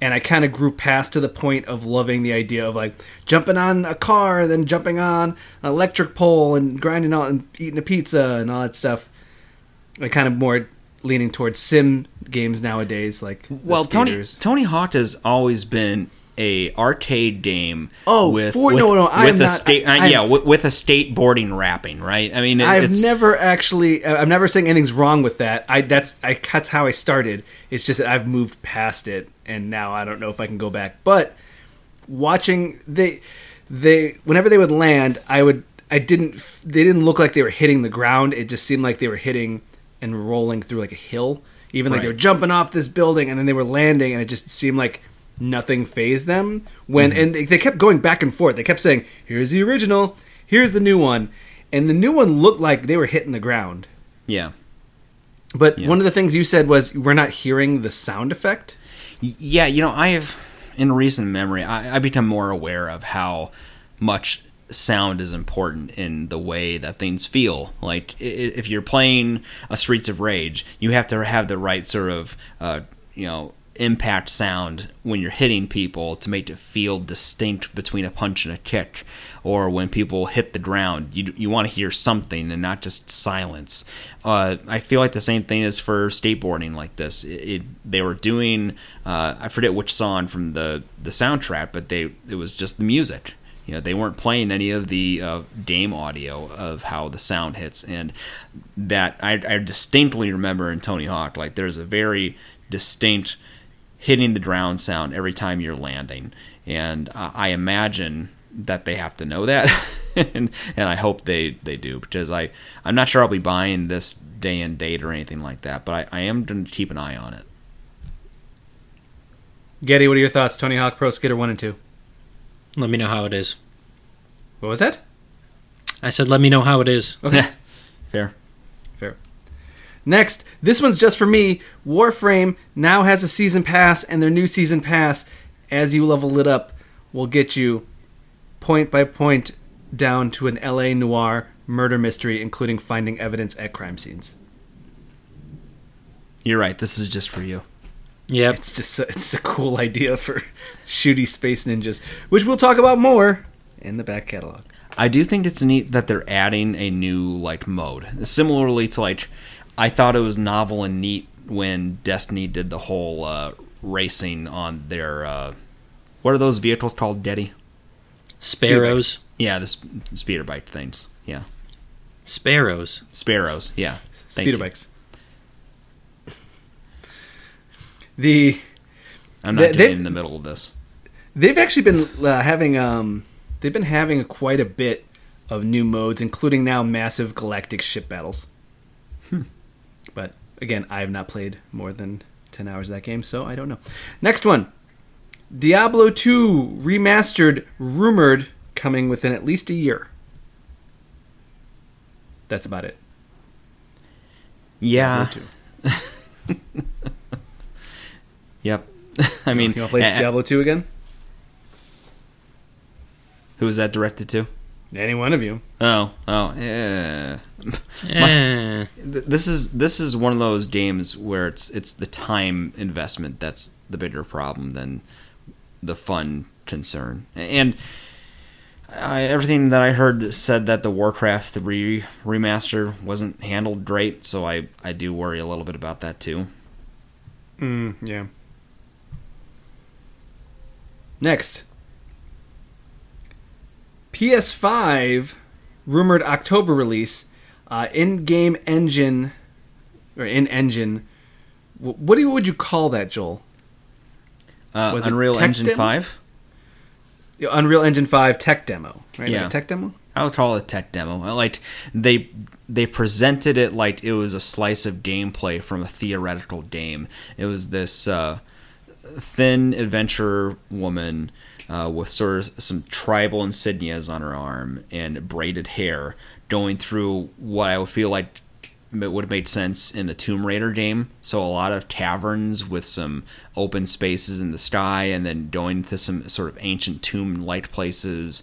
and I kind of grew past to the point of loving the idea of like jumping on a car, then jumping on an electric pole, and grinding out and eating a pizza and all that stuff. I kind of more leaning towards sim games nowadays, like Well, Tony. Tony Hawk has always been a arcade game. Oh, with, for- with, no, no, I with a not- state, I- uh, yeah, with, with a skateboarding wrapping, right? I mean, it, I've it's never actually. uh, I'm never saying anything's wrong with that. I that's I that's how I started. It's just that I've moved past it, and now I don't know if I can go back. But watching they they whenever they would land, I would I didn't they didn't look like they were hitting the ground. It just seemed like they were hitting and rolling through like a hill. Even like they were jumping off this building and then they were landing, and it just seemed like nothing phased them. When mm-hmm. and they, they kept going back and forth. They kept saying, "Here's the original, here's the new one," and the new one looked like they were hitting the ground. yeah. But Yeah. one of the things you said was we're not hearing the sound effect. Yeah, you know, I have, in recent memory, I, I become more aware of how much sound is important in the way that things feel. Like, if you're playing a Streets of Rage, you have to have the right sort of, uh, you know, impact sound when you're hitting people to make it feel distinct between a punch and a kick. Or when people hit the ground, you, you want to hear something and not just silence. Uh, I feel like the same thing is for skateboarding like this. It, it, they were doing, uh, I forget which song from the, the soundtrack, but they it was just the music. You know, they weren't playing any of the uh, game audio of how the sound hits, and that I, I distinctly remember in Tony Hawk. Like, there's a very distinct hitting the ground sound every time you're landing, and uh, I imagine that they have to know that, *laughs* and and I hope they they do because I I'm not sure I'll be buying this day and date or anything like that, but I, I am going to keep an eye on it. Getty, what are your thoughts? Tony Hawk Pro Skater 1 and 2. Let me know how it is. What was that? I said, let me know how it is. Okay. *laughs* Fair. Fair. Next, this one's just for me. Warframe now has a season pass, and their new season pass, as you level it up, will get you point by point down to an LA noir murder mystery, including finding evidence at crime scenes. You're right. This is just for you. Yep. It's just a, it's a cool *laughs* idea for shooty space ninjas, which we'll talk about more in the back catalog. I do think it's neat that they're adding a new like mode. Similarly to like, I thought it was novel and neat when Destiny did the whole uh, racing on their uh, what are those vehicles called, Daddy? Sparrows. Yeah, the sp- speeder bike things. Yeah, Sparrows. sparrows. Yeah, Thank Speeder you. bikes. The I'm not they- getting in the middle of this. They've actually been uh, having um, they've been having quite a bit of new modes, including now massive galactic ship battles. But again, I have not played more than ten hours of that game, so I don't know. Next one, Diablo two remastered, rumored coming within at least a year. That's about it. Yeah. *laughs* Diablo 2. Yep. *laughs* I mean, you want to play a- Diablo two again? who was that directed to? Any one of you? Oh, oh, *laughs* yeah. Th- this is this is one of those games where it's it's the time investment that's the bigger problem than the fun concern. And I, everything that I heard said that the Warcraft 3 remaster wasn't handled great, so I I do worry a little bit about that too. Mm, yeah. Next. PS5 rumored October release. Uh, in-game engine or in-engine. What do you, would you call that, Joel? Uh, Was Unreal Engine demo? 5? The Unreal Engine 5 tech demo, right? Like Yeah. a tech demo. I would call it a tech demo. Like they they presented it like it was a slice of gameplay from a theoretical game. It was this uh, thin adventurer woman uh, with sort of some tribal insignias on her arm and braided hair, going through what I would feel like it would have made sense in a Tomb Raider game. So a lot of taverns with some open spaces in the sky, and then going to some sort of ancient tomb-like places.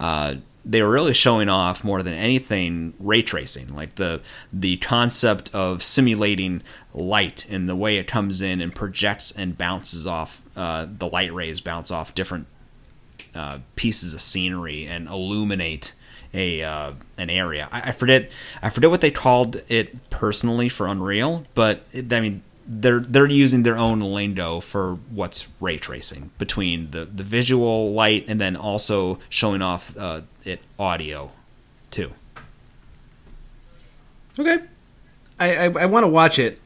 Uh, they were really showing off more than anything ray tracing, like the the concept of simulating light and the way it comes in and projects and bounces off. Uh, the light rays bounce off different uh, pieces of scenery and illuminate a uh, an area. I, I forget I forget what they called it personally for Unreal, but it, I mean they're they're using their own lingo for what's ray tracing between the the visual light and then also showing off uh, it audio too. Okay. I I, I want to watch it,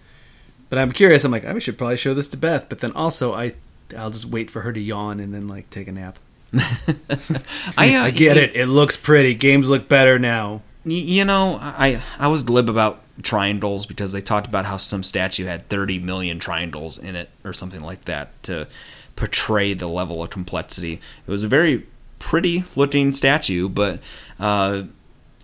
but I'm curious. I'm like, I should probably show this to Beth, but then also I I'll just wait for her to yawn and then like take a nap. *laughs* I, uh, I get it. It looks pretty. Games look better now. You know, I I was glib about triangles because they talked about how some statue had 30 million triangles in it or something like that to portray the level of complexity. It was a very pretty looking statue, but uh,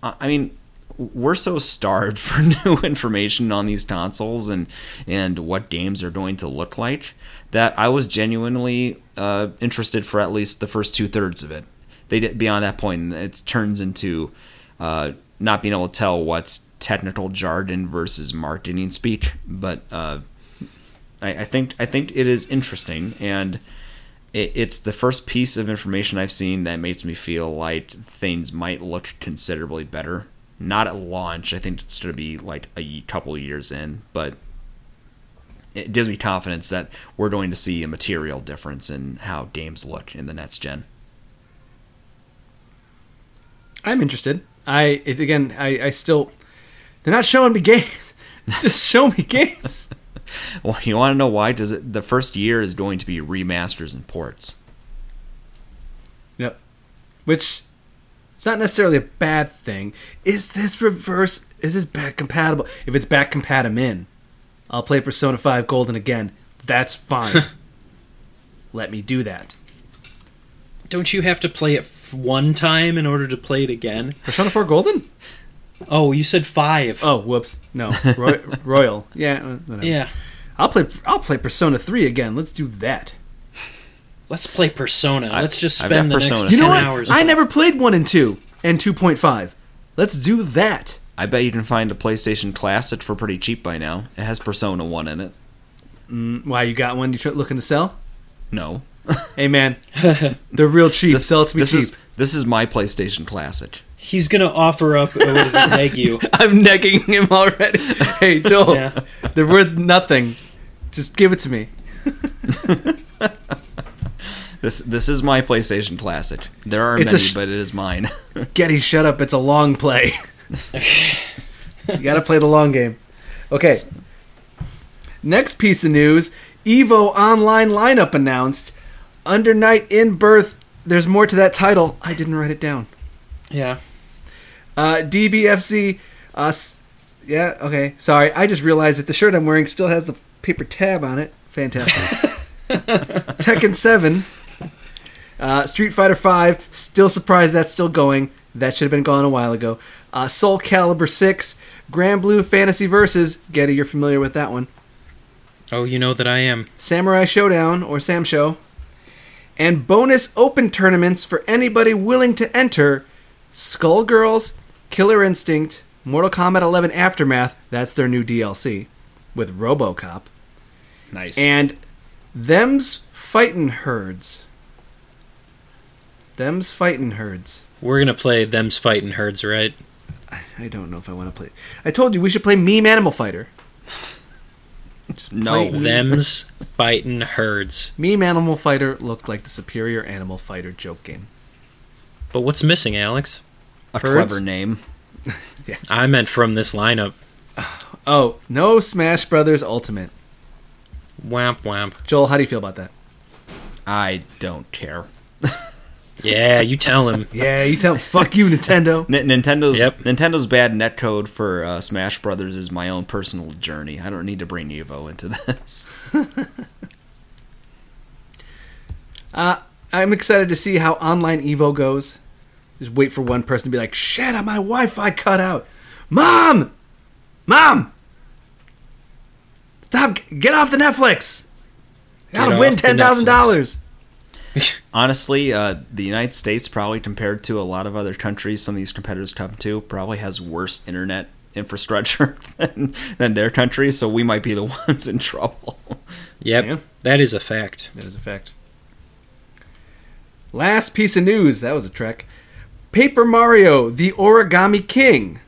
I mean, we're so starved *laughs* for new information on these consoles and and what games are going to look like that I was genuinely uh, interested for at least the first two thirds of it. They did, beyond that point, it turns into uh, not being able to tell what's technical jargon versus marketing speak. But uh, I, I think I think it is interesting, and it, it's the first piece of information I've seen that makes me feel like things might look considerably better. Not at launch. I think it's going to be like a couple years in, but it gives me confidence that we're going to see a material difference in how games look in the next gen. I'm interested. I again, I, I still they're not showing me games. *laughs* Just show me games. *laughs* well, you want to know why? Does it? The first year is going to be remasters and ports. Yep. Which it's not necessarily a bad thing. Is this reverse? Is this back compatible? If it's back compatible, in I'll play Persona 5 Golden again. That's fine. *laughs* Let me do that. Don't you have to play it f- one time in order to play it again? Persona 4 Golden? Oh, you said five. Oh, whoops. No. Roy- *laughs* Royal. Yeah, uh, whatever. yeah. I'll play I'll play Persona 3 again. Let's do that. Let's play Persona. I- Let's just spend got the Persona. next You know what? hours. I never played 1 and 2 and 2.5. Let's do that. I bet you can find a PlayStation Classic for pretty cheap by now. It has Persona 1 in it. Mm, Why, you got one you tr- looking to sell? No. Hey, man. *laughs* They're real *laughs* cheap. sell it to me this cheap. is this is my PlayStation Classic. He's gonna offer up. uh, What is it? *laughs* Neg you. I'm negging him already. *laughs* Hey, Joel, Yeah. they're worth nothing. Just give it to me. *laughs* This this is my PlayStation Classic. There are It's many, sh- but it is mine. Getty, shut up. It's a long play. you gotta play the long game. Okay. Next piece of news Evo Online lineup announced. Under Night In-Birth. There's more to that title. I didn't write it down. Yeah. Uh, DBFZ. Uh, yeah, okay. Sorry. I just realized that the shirt I'm wearing still has the paper tab on it. Fantastic. *laughs* Tekken 7. Uh, Street Fighter 5. Still surprised that's still going. That should have been gone a while ago. Uh, Soul Calibur 6. Granblue Fantasy Versus. Getty, you're familiar with that one. Oh, you know that I am. Samurai Shodown or Sam Show, and bonus open tournaments for anybody willing to enter Skullgirls, Killer Instinct, Mortal Kombat 11 Aftermath, that's their new DLC, with Robocop, nice. and Them's Fightin' Herds. Them's Fightin' Herds. We're gonna play them's fighting herds, right? I don't know if I want to play. I told you we should play Meme Animal Fighter. Just No. Meme- Them's fighting herds. Meme Animal Fighter looked like the superior Animal Fighter joke game. But what's missing, Alex? A Herds? clever name. *laughs* I meant from this lineup. Oh, no Smash Brothers Ultimate. Wamp wamp. Joel, how do you feel about that? I don't care. *laughs* Yeah, you tell him. *laughs* Yeah, you tell him. fuck you, Nintendo. N- Nintendo's Yep. Nintendo's bad netcode for uh, Smash Brothers is my own personal journey. I don't need to bring Evo into this. Uh, I'm excited to see how online Evo goes. Just wait for one person to be like, "Shit, my Wi-Fi cut out." Mom, mom, stop! Get off the Netflix. I gotta Get win ten thousand dollars. *laughs* Honestly, uh, the United States probably compared to a lot of other countries, some of these competitors come to, probably has worse internet infrastructure *laughs* than, than their country. So we might be the *laughs* ones in trouble. Yep, Yeah. that is a fact. That is a fact. Last piece of news. That was a trek. Paper Mario: The Origami King.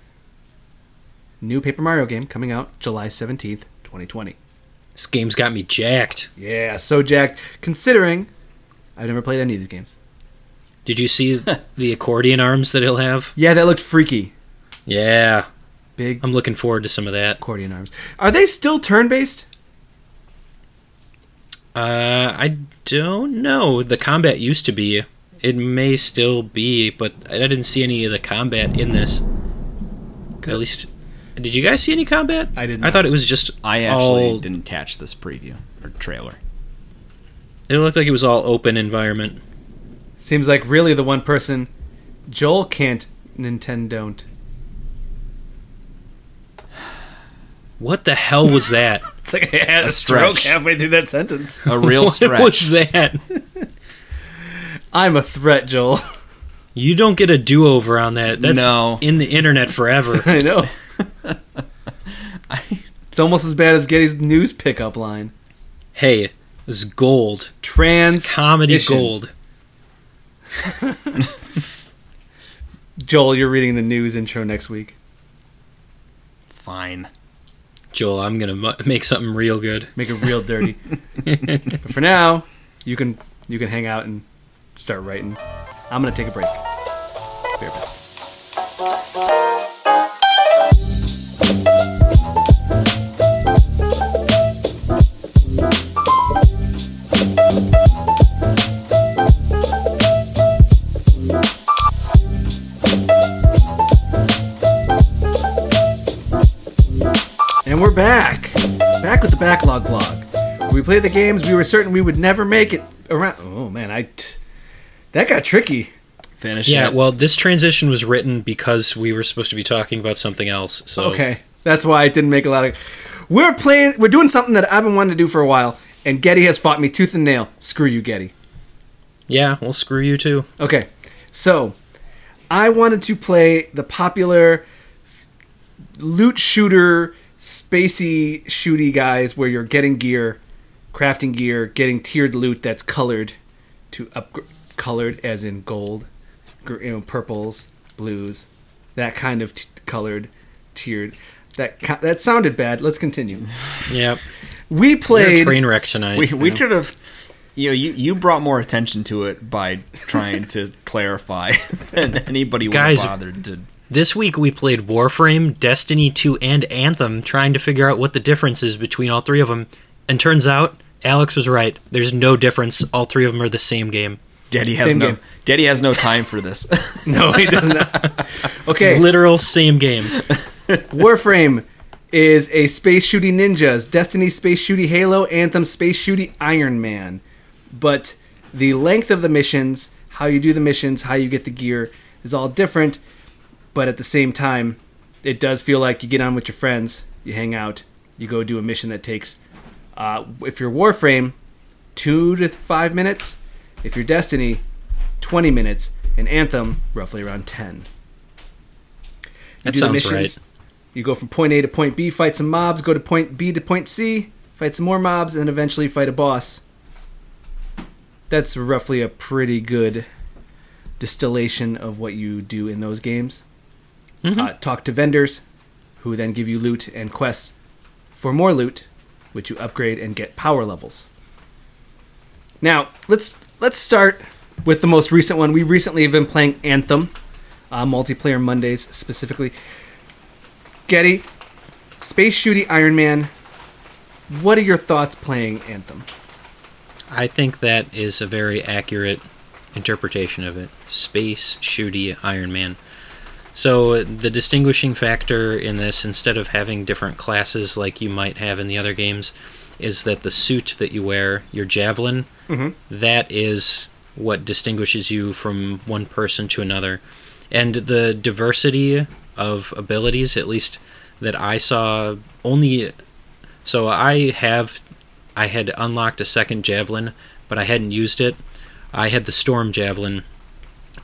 New Paper Mario game coming out July seventeenth, twenty twenty. This game's got me jacked. Yeah, so jacked. Considering I've never played any of these games. Did you see *laughs* the accordion arms that he'll have? Yeah, that looked freaky. Yeah, Big I'm looking forward to some of that. accordion arms. Are they still turn based? Uh, I don't know. The combat used to be. It may still be, but I didn't see any of the combat in this. At least, did you guys see any combat? I didn't. I thought it was just. I actually all, didn't catch this preview or trailer. It looked like it was all open environment. Seems like really the one person Joel can't Nintendo don't. What the hell was that? *laughs* It's like I had a, A stroke stretch. halfway through that sentence. A real *laughs* what stretch. was that? I'm a threat, Joel. *laughs* You don't get a do over on that. That's No. in the internet forever. *laughs* I know. *laughs* It's almost as bad as Getty's news pickup line. hey, this is gold. Trans It's comedy edition. gold. Joel, you're reading the news intro next week. Fine. Joel, I'm gonna mu- make something real good. Make it real dirty. but for now, you can you can hang out and start writing. I'm going to take a break. Be right back. And we're back. Back with the backlog vlog. We played the games we were certain we would never make it around. Oh man, I. T- that got tricky. Finish Yeah, it. well, this transition was written because we were supposed to be talking about something else. So Okay, that's why I didn't make a lot of. We're playing. We're doing something that I've been wanting to do for a while, and Getty has fought me tooth and nail. Screw you, Getty. yeah, well, screw you too. Okay, so I wanted to play the popular loot shooter, spacey shooty guys where you're getting gear, crafting gear, getting tiered loot that's colored to up colored as in gold, you know, purples, blues, that kind of t- colored, tiered. That ki- that sounded bad. Let's continue. yep. We you're a played. train wreck tonight. we we should have. You know, you, you brought more attention to it by trying to *laughs* clarify *laughs* than anybody would have Guys, bothered to. This week we played Warframe, Destiny 2, and Anthem, trying to figure out what the difference is between all three of them. And turns out, Alex was right. There's no difference. All three of them are the same game. Daddy has Same no game. Daddy has no time for this. *laughs* no, he does not. *laughs* Okay, Literal same game. *laughs* Warframe is a space shooty ninjas, Destiny space shooty Halo, Anthem space shooty Iron Man. But the length of the missions, how you do the missions, how you get the gear is all different. But at the same time, it does feel like you get on with your friends, you hang out, you go do a mission that takes, uh, if you're Warframe, two to five minutes. If you're Destiny, 20 minutes. And Anthem, roughly around 10. You That do sounds missions. right. You go from point A to point B, fight some mobs, go to point B to point C, fight some more mobs, and then eventually fight a boss. That's roughly a pretty good distillation of what you do in those games. Mhm. Uh, talk to vendors, who then give you loot and quests for more loot, which you upgrade and get power levels. Now let's let's start with the most recent one. We recently have been playing Anthem, uh, multiplayer Mondays specifically. Getty, Space Shooty Iron Man. What are your thoughts playing Anthem? I think that is a very accurate interpretation of it. Space shooty Iron Man. So the distinguishing factor in this, instead of having different classes like you might have in the other games, is that the suit that you wear, your javelin, Mhm. that is what distinguishes you from one person to another. And the diversity of abilities, at least that I saw, only. So I have I had unlocked a second javelin, but I hadn't used it. I had the storm javelin,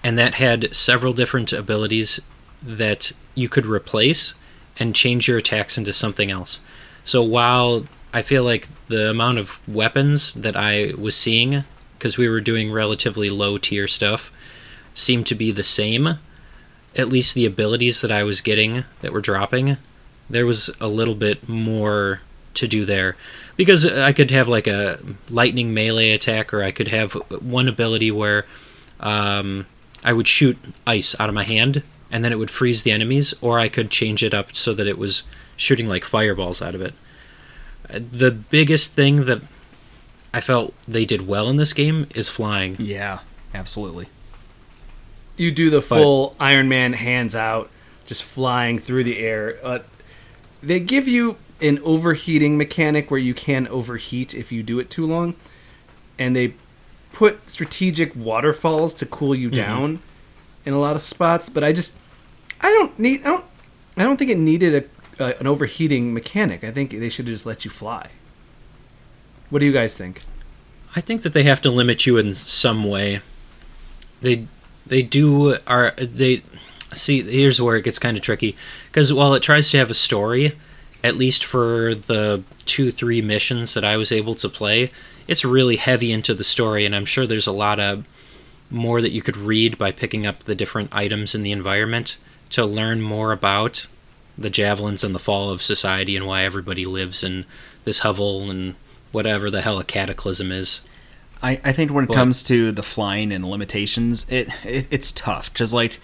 and that had several different abilities that you could replace and change your attacks into something else. So while I feel like the amount of weapons that I was seeing, because we were doing relatively low tier stuff, seemed to be the same, at least the abilities that I was getting that were dropping, there was a little bit more to do there because I could have like a lightning melee attack, or I could have one ability where um, I would shoot ice out of my hand and then it would freeze the enemies, or I could change it up so that it was shooting like fireballs out of it. The biggest thing that I felt they did well in this game is flying. yeah, absolutely. You do the full Iron Man hands out, just flying through the air. Uh, they give you an overheating mechanic where you can overheat if you do it too long, and they put strategic waterfalls to cool you down in a lot of spots. But I just, I don't need, I don't, I don't think it needed a, a an overheating mechanic. I think they should just let you fly. What do you guys think? I think that they have to limit you in some way. They they do are they see here's where it gets kind of tricky because while it tries to have a story, at least for the two three missions that I was able to play, it's really heavy into the story, and I'm sure there's a lot of more that you could read by picking up the different items in the environment to learn more about the javelins and the fall of society and why everybody lives in this hovel and whatever the hell a cataclysm is. I, I think when it But- comes to the flying and limitations, it, it it's tough. Just like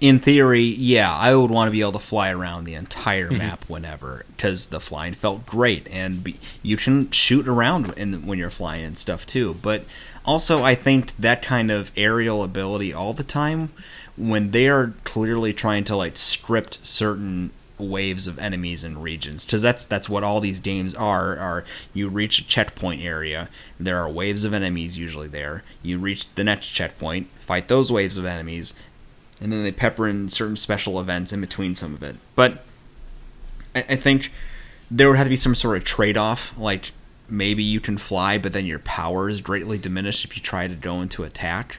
in theory, yeah, I would want to be able to fly around the entire mm-hmm. map whenever because the flying felt great, and be, you can shoot around in, when you're flying and stuff too. But also, I think that kind of aerial ability all the time, when they are clearly trying to like script certain waves of enemies and regions because that's that's what all these games are are you reach a checkpoint area there are waves of enemies usually there you reach the next checkpoint fight those waves of enemies and then they pepper in certain special events in between some of it. But i, I think there would have to be some sort of trade-off like maybe you can fly but then your power is greatly diminished if you try to go into attack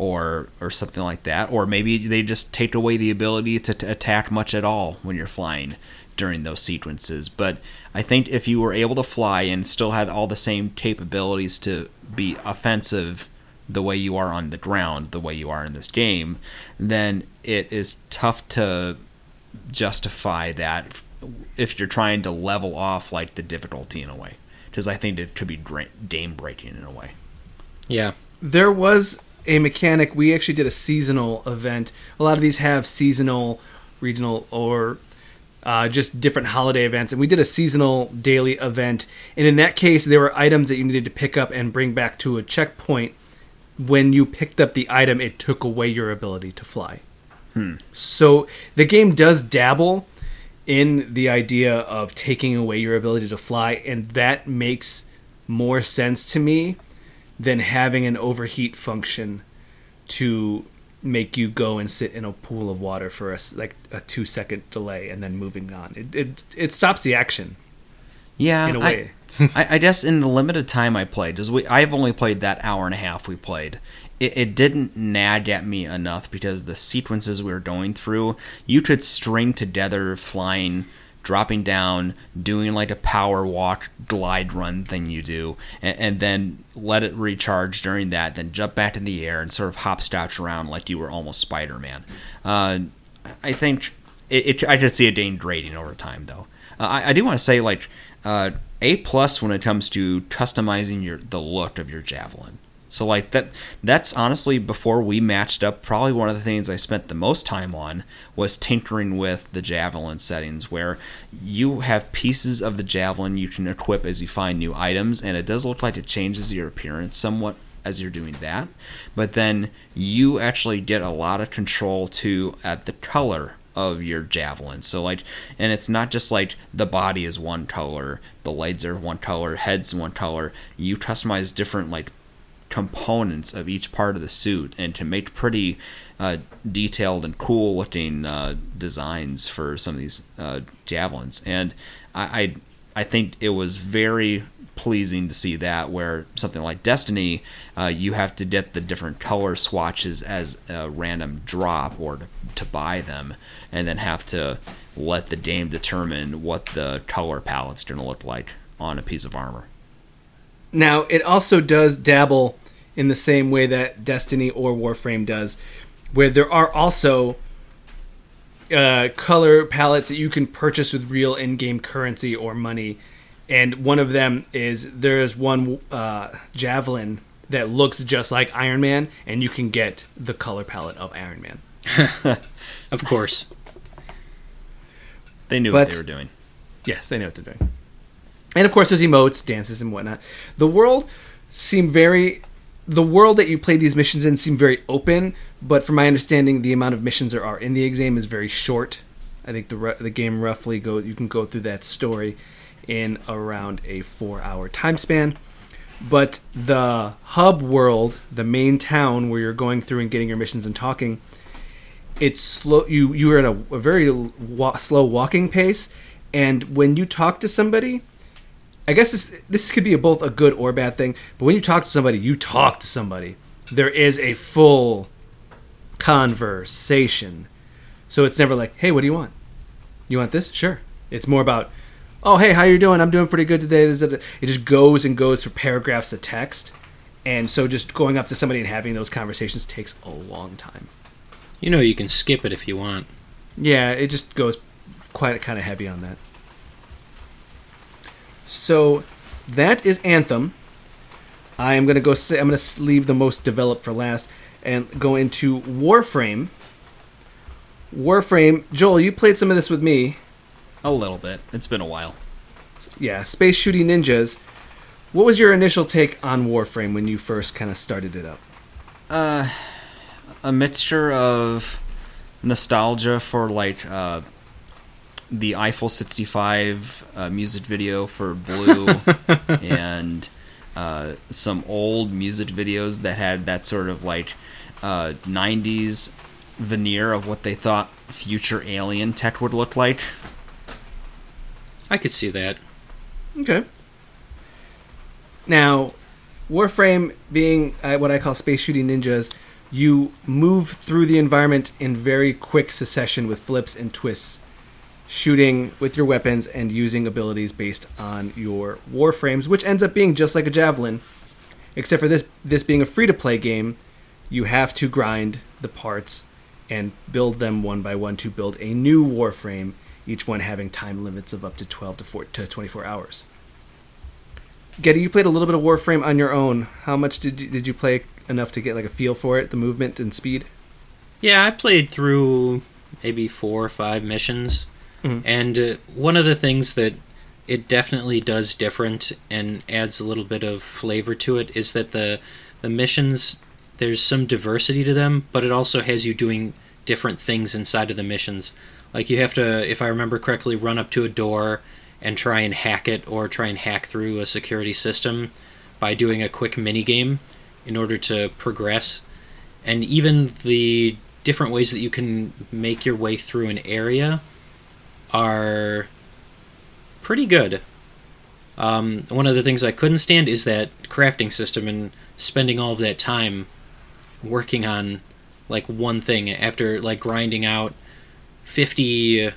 or or something like that or maybe they just take away the ability to, to attack much at all when you're flying during those sequences. But i think if you were able to fly and still had all the same capabilities to be offensive the way you are on the ground the way you are in this game then it is tough to justify that if you're trying to level off like the difficulty in a way. Because i think it could be game breaking in a way. Yeah. There was a mechanic. We actually did a seasonal event. A lot of these have seasonal, regional, or uh, just different holiday events. And we did a seasonal daily event. And in that case, there were items that you needed to pick up and bring back to a checkpoint. When you picked up the item, it took away your ability to fly. So the game does dabble in the idea of taking away your ability to fly, and that makes more sense to me than having an overheat function to make you go and sit in a pool of water for a like a two second delay and then moving on. It it, it stops the action Yeah, in a way. *laughs* I, I guess in the limited time I played, because we I've only played that hour and a half we played. It, it didn't nag at me enough because the sequences we were going through, you could string together flying, dropping down, doing like a power walk, glide run thing you do, and, and then let it recharge during that, then jump back in the air and sort of hopscotch around like you were almost Spider Man. Uh, I think it, it, I just see it getting grading over time though. Uh, I, I do want to say like uh, A plus when it comes to customizing your the look of your javelin. So like that that's honestly before we matched up probably one of the things I spent the most time on was tinkering with the javelin settings where you have pieces of the javelin you can equip as you find new items and it does look like it changes your appearance somewhat as you're doing that but then you actually get a lot of control to at the color of your javelin. So like, and it's not just like the body is one color, the legs are one color, head's one color. You customize different like components of each part of the suit, and to make pretty uh, detailed and cool looking uh, designs for some of these uh, javelins. And I, I I think it was very pleasing to see that where something like Destiny, uh, you have to get the different color swatches as a random drop or to, to buy them, and then have to let the game determine what the color palette's going to look like on a piece of armor. Now, it also does dabble in the same way that Destiny or Warframe does, where there are also uh, color palettes that you can purchase with real in-game currency or money. And one of them is there is one uh, javelin that looks just like Iron Man, and you can get the color palette of Iron Man. *laughs* Of course. They knew But- what they were doing. Yes, they know what they're doing. And of course, there's emotes, dances, and whatnot. The world seemed very. The world that you play these missions in seem very open, but from my understanding, the amount of missions there are in the exam is very short. I think the the game roughly go you can go through that story in around a four hour time span. But the hub world, the main town where you're going through and getting your missions and talking, it's slow. You you are at a, a very wa- slow walking pace, and when you talk to somebody, I guess this this could be a, both a good or bad thing. But when you talk to somebody, you talk to somebody. There is a full conversation, so it's never like, "Hey, what do you want? You want this? Sure." It's more about, "Oh, hey, how you doing? I'm doing pretty good today." This, that, that." It just goes and goes for paragraphs of text, and so just going up to somebody and having those conversations takes a long time. You know you can skip it if you want. Yeah, it just goes quite kind of heavy on that. So that is Anthem. I am gonna go. Say, I'm gonna leave the most developed for last and go into Warframe. Warframe, Joel, you played some of this with me. A little bit. It's been a while. Yeah, space shooting ninjas. What was your initial take on Warframe when you first kind of started it up? Uh, a mixture of nostalgia for like uh, the Eiffel 65 uh, music video for Blue, *laughs* and uh, some old music videos that had that sort of like uh, 90s veneer of what they thought future alien tech would look like. I could see that. Okay. Now, Warframe being uh, what I call space shooting ninjas, you move through the environment in very quick succession with flips and twists, shooting with your weapons and using abilities based on your Warframes, which ends up being just like a javelin, except for this this being a free to play game. You have to grind the parts and build them one by one to build a new Warframe, each one having time limits of up to 12 to, 4, to 24 hours. Getty, you played a little bit of Warframe on your own. How much did you, did you play enough to get like a feel for it, the movement and speed? Yeah, I played through maybe four or five missions, Mhm. and uh, one of the things that it definitely does different and adds a little bit of flavor to it is that the the missions there's some diversity to them, but it also has you doing different things inside of the missions. Like you have to, if I remember correctly, run up to a door and try and hack it or try and hack through a security system by doing a quick mini game in order to progress. And even the different ways that you can make your way through an area are pretty good. Um, one of the things I couldn't stand is that crafting system and spending all of that time working on like one thing after like grinding out 50,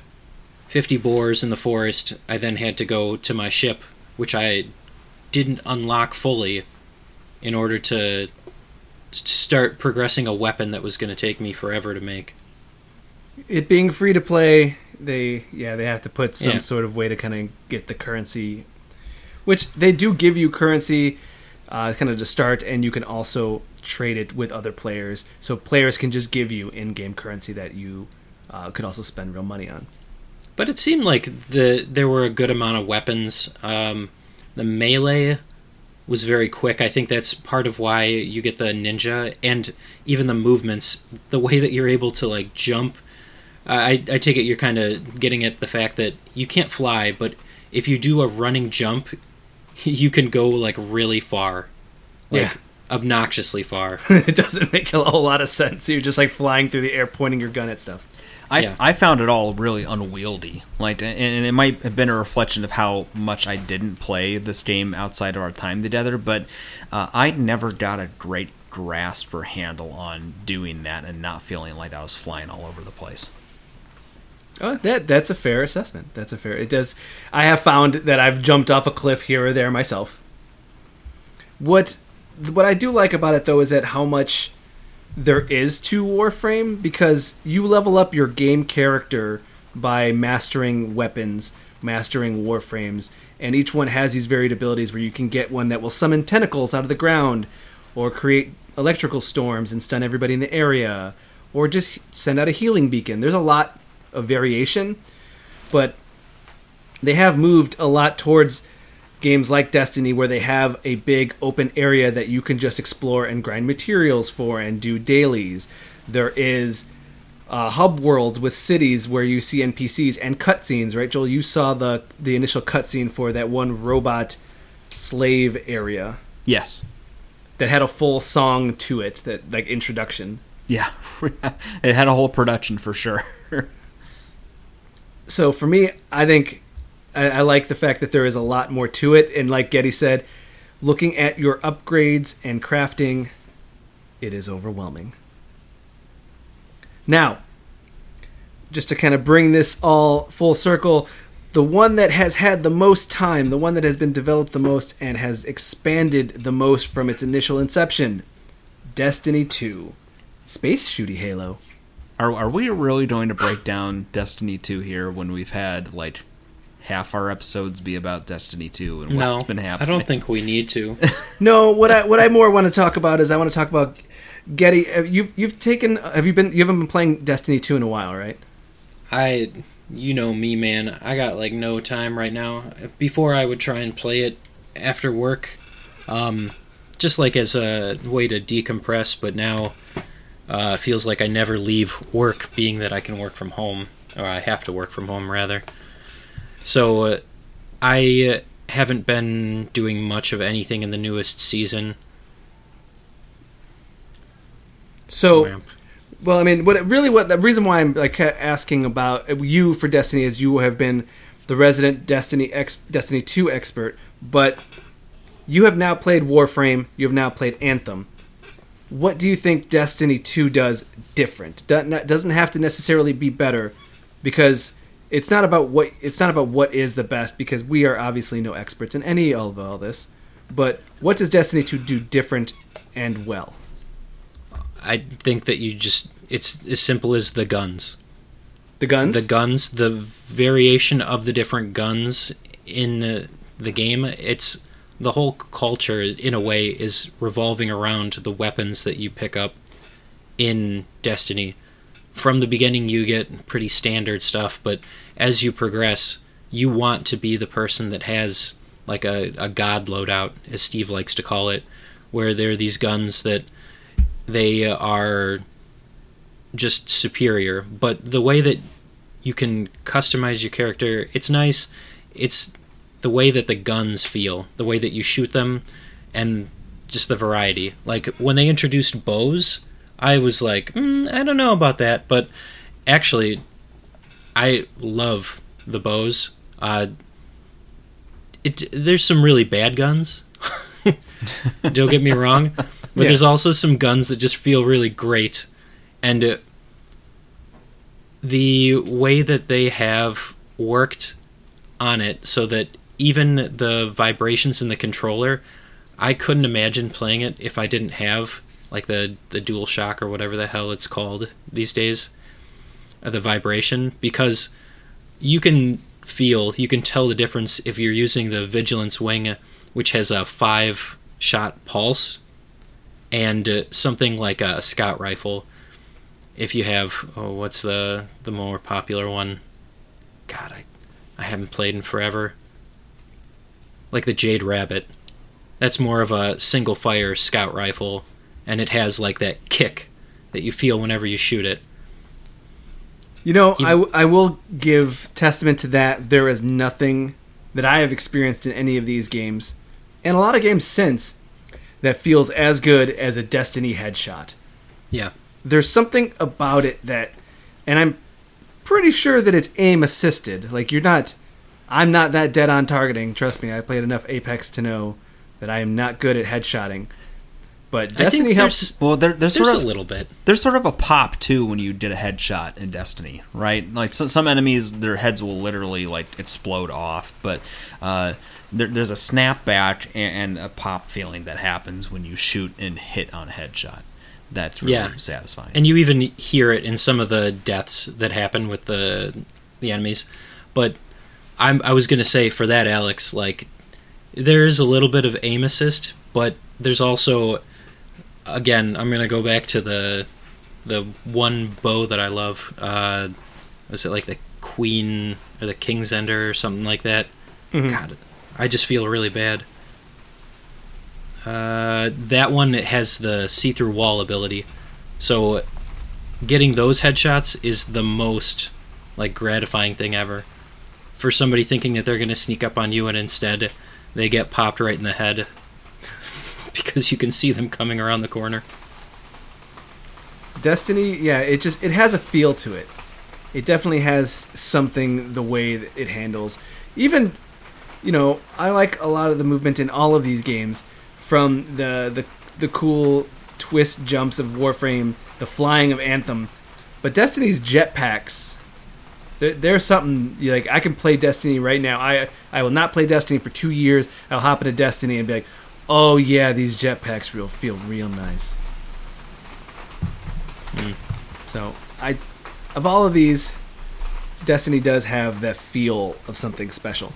50 boars in the forest. I then had to go to my ship, which I didn't unlock fully in order to start progressing a weapon that was going to take me forever to make. It being free to play, they yeah they have to put some Yeah. sort of way to kind of get the currency, which they do give you currency, uh, kind of to start, and you can also trade it with other players. So players can just give you in-game currency that you uh, could also spend real money on. But it seemed like the there were a good amount of weapons. Um, the melee was very quick. I think that's part of why you get the ninja and even the movements. The way that you're able to like jump. I, I take it you're kind of getting at the fact that you can't fly, but if you do a running jump, *laughs* you can go like really far, like Yeah. obnoxiously far. *laughs* it doesn't make a whole lot of sense. You're just like flying through the air, pointing your gun at stuff. I, Yeah. I found it all really unwieldy. Like, and, and it might have been a reflection of how much I didn't play this game outside of our time together. But uh, I never got a great grasp or handle on doing that and not feeling like I was flying all over the place. Oh, that that's a fair assessment. That's a fair. It does. I have found that I've jumped off a cliff here or there myself. What what I do like about it though is that how much there is to Warframe because you level up your game character by mastering weapons, mastering Warframes, and each one has these varied abilities where you can get one that will summon tentacles out of the ground, or create electrical storms and stun everybody in the area, or just send out a healing beacon. There's a lot of variation, but they have moved a lot towards games like Destiny where they have a big open area that you can just explore and grind materials for and do dailies. There is uh, hub worlds with cities where you see NPCs and cutscenes, right? Joel, you saw the the initial cutscene for that one robot slave area Yes. that had a full song to it, that like introduction. Yeah. *laughs* it had a whole production for sure. *laughs* so for me, I think I, I like the fact that there is a lot more to it, and like Getty said, looking at your upgrades and crafting, it is overwhelming. Now, just to kind of bring this all full circle, the one that has had the most time, the one that has been developed the most, and has expanded the most from its initial inception, Destiny 2, Space Shooty Halo. Are, are we really going to break down Destiny 2 here when we've had, like, half our episodes be about Destiny 2 and no, what's been happening? I don't think we need to. *laughs* No, what I what I more want to talk about is I want to talk about Getty. uh, You've you've taken have you been you haven't been playing Destiny two in a while, right? I, you know me, man. I got like no time right now. Before I would try and play it after work, um, just like as a way to decompress. But now, uh, feels like I never leave work, being that I can work from home, or I have to work from home rather. So uh, I uh, haven't been doing much of anything in the newest season. So, Ramp. well, I mean, what really what the reason why I'm like asking about you for Destiny is you have been the resident Destiny ex, Destiny 2 expert, but you have now played Warframe, you have now played Anthem. What do you think Destiny 2 does different? Doesn't have to necessarily be better because it's not about what it's not about what is the best because we are obviously no experts in any of all this. But what does Destiny 2 do different and well? I think that you just it's as simple as the guns. The guns? The guns, the variation of the different guns in uh, the game, it's the whole culture in a way is revolving around the weapons that you pick up in Destiny. From the beginning you get pretty standard stuff, but as you progress, you want to be the person that has like a, a god loadout, as Steve likes to call it, where there are these guns that they are just superior. But the way that you can customize your character, it's nice. It's the way that the guns feel, the way that you shoot them, and just the variety. Like when they introduced bows, I was like, mm, I don't know about that, but actually, I love the bows. Uh, it there's some really bad guns. *laughs* don't get me wrong, but Yeah. there's also some guns that just feel really great, and uh, the way that they have worked on it so that even the vibrations in the controller I couldn't imagine playing it if I didn't have like the the dual shock or whatever the hell it's called these days uh, the vibration because you can feel you can tell the difference if you're using the vigilance wing which has a 5 shot pulse and uh, something like a scout rifle. If you have oh what's the the more popular one? God i i haven't played in forever like the jade rabbit that's more of a single fire scout rifle and it has like that kick that you feel whenever you shoot it You know, I, w- I will give testament to that. There is nothing that I have experienced in any of these games, and a lot of games since, that feels as good as a Destiny headshot. yeah There's something about it that, and I'm pretty sure that it's aim assisted. Like, you're not, I'm not that dead on targeting. Trust me, I've played enough Apex to know that I am not good at headshotting. But Destiny helps. Well, there, there's there's sort of a little bit there's sort of a pop too when you did a headshot in Destiny, right? Like so, some enemies, their heads will literally like explode off, but uh, there, there's a snapback and, and a pop feeling that happens when you shoot and hit on a headshot. That's really Yeah. satisfying. and you even hear it in some of the deaths that happen with the the enemies. But I'm I was gonna say for that Alex, like there is a little bit of aim assist, but there's also again I'm gonna go back to the the one bow that I love. Uh, was it like the Queen or the King's Ender or something like that? Mhm. God, I just feel really bad. Uh, that one it has the see-through wall ability, so getting those headshots is the most like gratifying thing ever. For somebody thinking that they're going to sneak up on you and instead they get popped right in the head *laughs* because you can see them coming around the corner. Destiny, yeah, it just it has a feel to it. It definitely has something the way that it handles. Even, you know, I like a lot of the movement in all of these games, from the the the cool twist jumps of Warframe, the flying of Anthem, but Destiny's jetpacks. They're, they're something like. I can play Destiny right now. I I will not play Destiny for two years. I'll hop into Destiny and be like, oh yeah, these jetpacks real feel real nice. Hmm. So I, of all of these, Destiny does have that feel of something special.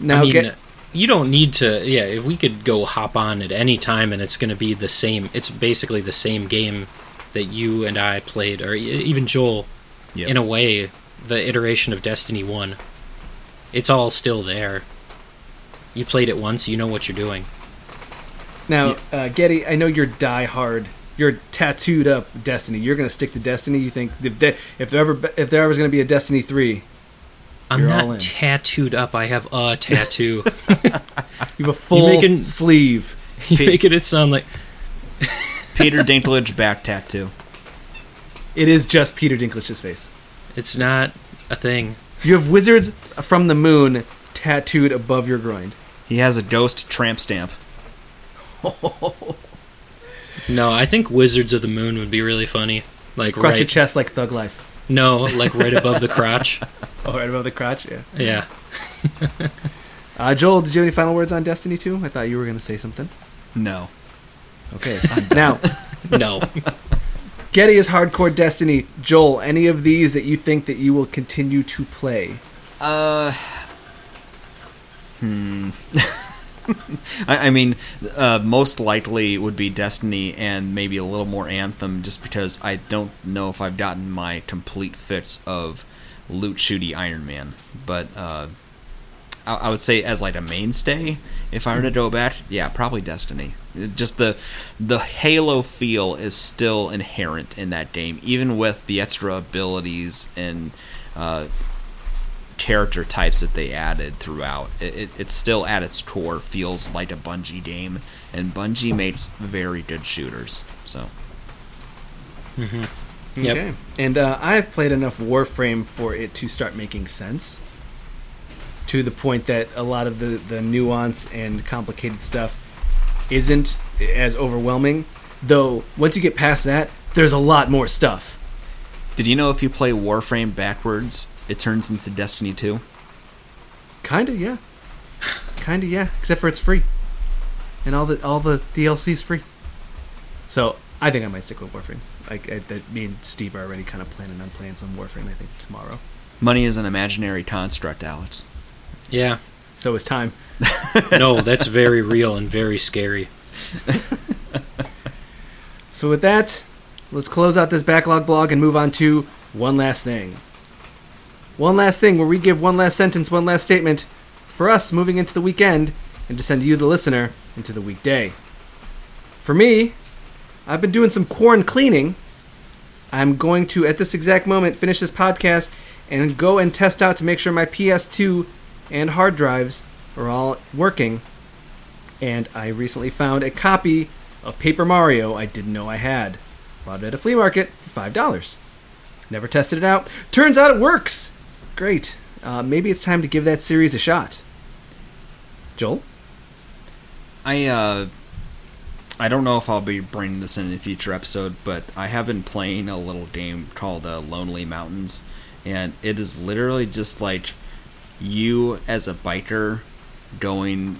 Now I mean, get you don't need to. Yeah, if we could go hop on at any time and it's going to be the same. It's basically the same game that you and I played, or even Joel. Yep. In a way, the iteration of Destiny One. It's all still there. You played it once, you know what you're doing. now, uh, Getty. I know you're die hard. You're tattooed up Destiny. You're gonna stick to Destiny. You think if, there if there ever if there ever was gonna be a Destiny three, I'm You're all in. not tattooed up. I have a tattoo. *laughs* You have a full making- sleeve. *laughs* you making it sound like Peter Dinklage back tattoo. It is just Peter Dinklage's face. it's not a thing. You have wizards from the moon tattooed above your groin. He has a ghost tramp stamp. *laughs* No, I think Wizards of the Moon would be really funny. Like Across your chest like Thug Life. no, like right above the crotch. *laughs* Oh, right above the crotch, yeah. Yeah. *laughs* Uh, Joel, did you have any final words on Destiny 2? I thought you were going to say something. No. Okay. now, No. Getty is hardcore Destiny. Joel, any of these that you think that you will continue to play? Uh. Hmm. *laughs* I, I mean, uh, most likely would be Destiny and maybe a little more Anthem, just because I don't know if I've gotten my complete fix of loot shooty Iron Man. But uh, I, I would say as like a mainstay, if I were to go back, yeah, probably Destiny. It- Just the the Halo feel is still inherent in that game, even with the extra abilities and. Uh, character types that they added throughout. It, it, it still at its core feels like a Bungie game, and Bungie makes very good shooters. So Yep. Okay. And uh, I've played enough Warframe for it to start making sense. To the point that a lot of the, the nuance and complicated stuff isn't as overwhelming. Though, once you get past that, there's a lot more stuff. Did you know if you play Warframe backwards, it turns into Destiny 2? Kinda, yeah. Kinda, yeah. Except for it's free, and all the all the DLC's free. So I think I might stick with Warframe. Like I, that, me and Steve are already kind of planning on playing some Warframe. I think tomorrow. Money is an imaginary construct, Alex. Yeah. So is time. No, that's very real and very scary. *laughs* So with that, let's close out this backlog blog and move on to one last thing. One last thing where we give one last sentence, one last statement for us moving into the weekend and to send you, the listener, into the weekday. For me, I've been doing some corn cleaning. I'm going to, at this exact moment, finish this podcast and go and test out to make sure my PS2 and hard drives are all working. And I recently found a copy of Paper Mario I didn't know I had. Bought it at a flea market for $5. Never tested it out. Turns out it works! Great. Uh, maybe it's time to give that series a shot. Joel? I uh, I don't know if I'll be bringing this in a future episode, but I have been playing a little game called uh, Lonely Mountains, and it is literally just like you as a biker going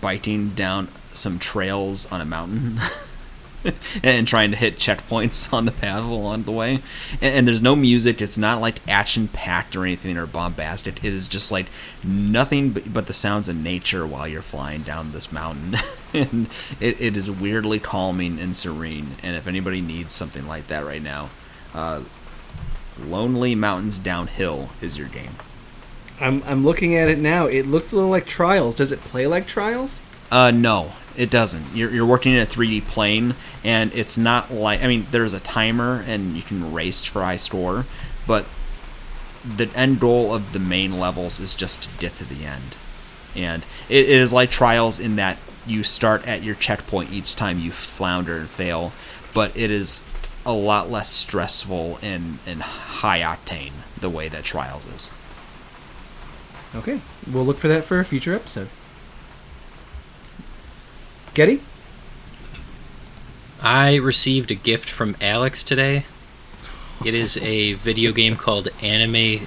biking down some trails on a mountain. *laughs* and trying to hit checkpoints on the path along the way. And, and there's no music. It's not like action packed or anything or bombastic. It is just like nothing but, but the sounds of nature while you're flying down this mountain. *laughs* and it, it is weirdly calming and serene. And if anybody needs something like that right now, uh, Lonely Mountains Downhill is your game. I'm, I'm looking at it now. It looks a little like Trials. Does it play like Trials? Uh, no, it doesn't. You're, you're working in a 3D plane, and it's not like I mean, there's a timer, and you can race for high score, but the end goal of the main levels is just to get to the end, and it, it is like trials in that you start at your checkpoint each time you flounder and fail, but it is a lot less stressful and, and high octane the way that trials is. Okay. We'll look for that for a future episode. Getty? I received a gift from Alex today. It is a video game called Anime.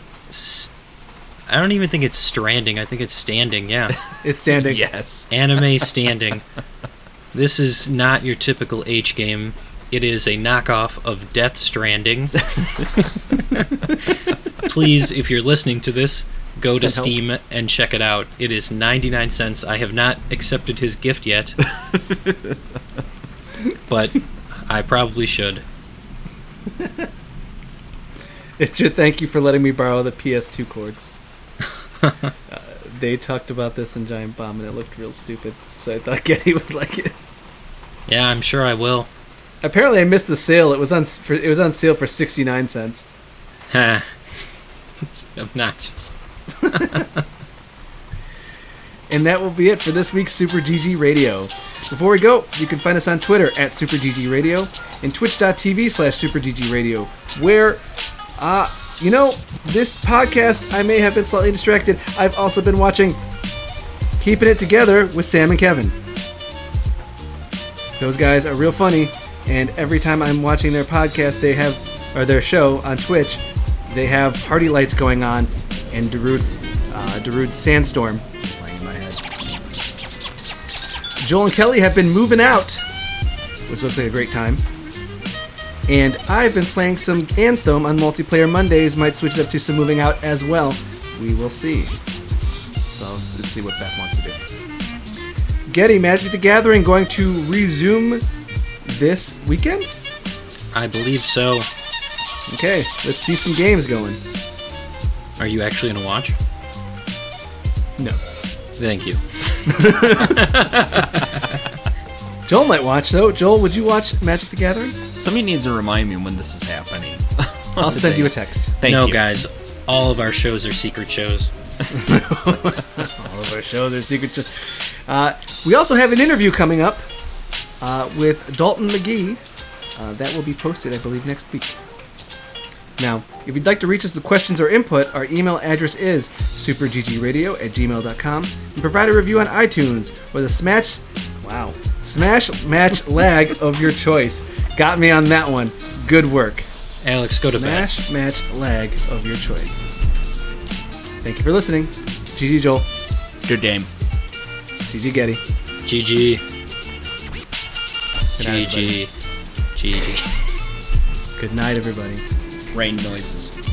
I don't even think it's Stranding. I think it's Standing. Yeah, *laughs* It's standing. Yes. Anime *laughs* Standing. This is not your typical H game. It is a knockoff of Death Stranding. *laughs* Please, if you're listening to this, go to Send help. Steam and check it out. It is 99 cents. I have not accepted his gift yet. *laughs* but I probably should. It's your thank you for letting me borrow the PS2 cords. *laughs* uh, they talked about this in Giant Bomb and it looked real stupid, so I thought *laughs* Getty would like it. Yeah, I'm sure I will. Apparently, I missed the sale. It was on for, it was on sale for sixty nine cents. Ha. it's obnoxious. *laughs* and that will be it for this week's Super GG Radio. Before we go, you can find us on Twitter at Super GG Radio and twitch.tv slash Super GG Radio, where, uh, you know, this podcast, I may have been slightly distracted. I've also been watching Keeping It Together with Sam and Kevin. Those guys are real funny, and every time I'm watching their podcast, they have, or their show on Twitch, they have party lights going on, and Darude, uh, Darude Sandstorm playing in my head. Joel and Kelly have been moving out, which looks like a great time. And I've been playing some Anthem on multiplayer Mondays. Might switch it up to some moving out as well. We will see. So let's, let's see what Beth wants to do. Getty Magic the Gathering going to resume this weekend? I believe so. Okay, let's see some games going. Are you actually going to watch? No. Thank you. *laughs* Joel might watch though. Joel, would you watch Magic the Gathering? Somebody needs to remind me when this is happening. *laughs* I'll send you a text. Thank no, you. guys, all of our shows are secret shows. *laughs* All of our shows are secret. Shows. Uh, we also have an interview coming up uh, with Dalton McGee. Uh, that will be posted, I believe, next week. Now, if you'd like to reach us with questions or input, our email address is superggradio at gmail.com and provide a review on iTunes or the smash, wow, smash match *laughs* lag of your choice. Got me on that one. Good work. Alex, go to bed. Smash match lag of your choice. Thank you for listening. GG Joel. Good game. GG Getty. GG. GG. GG. Good night, everybody. Rain noises.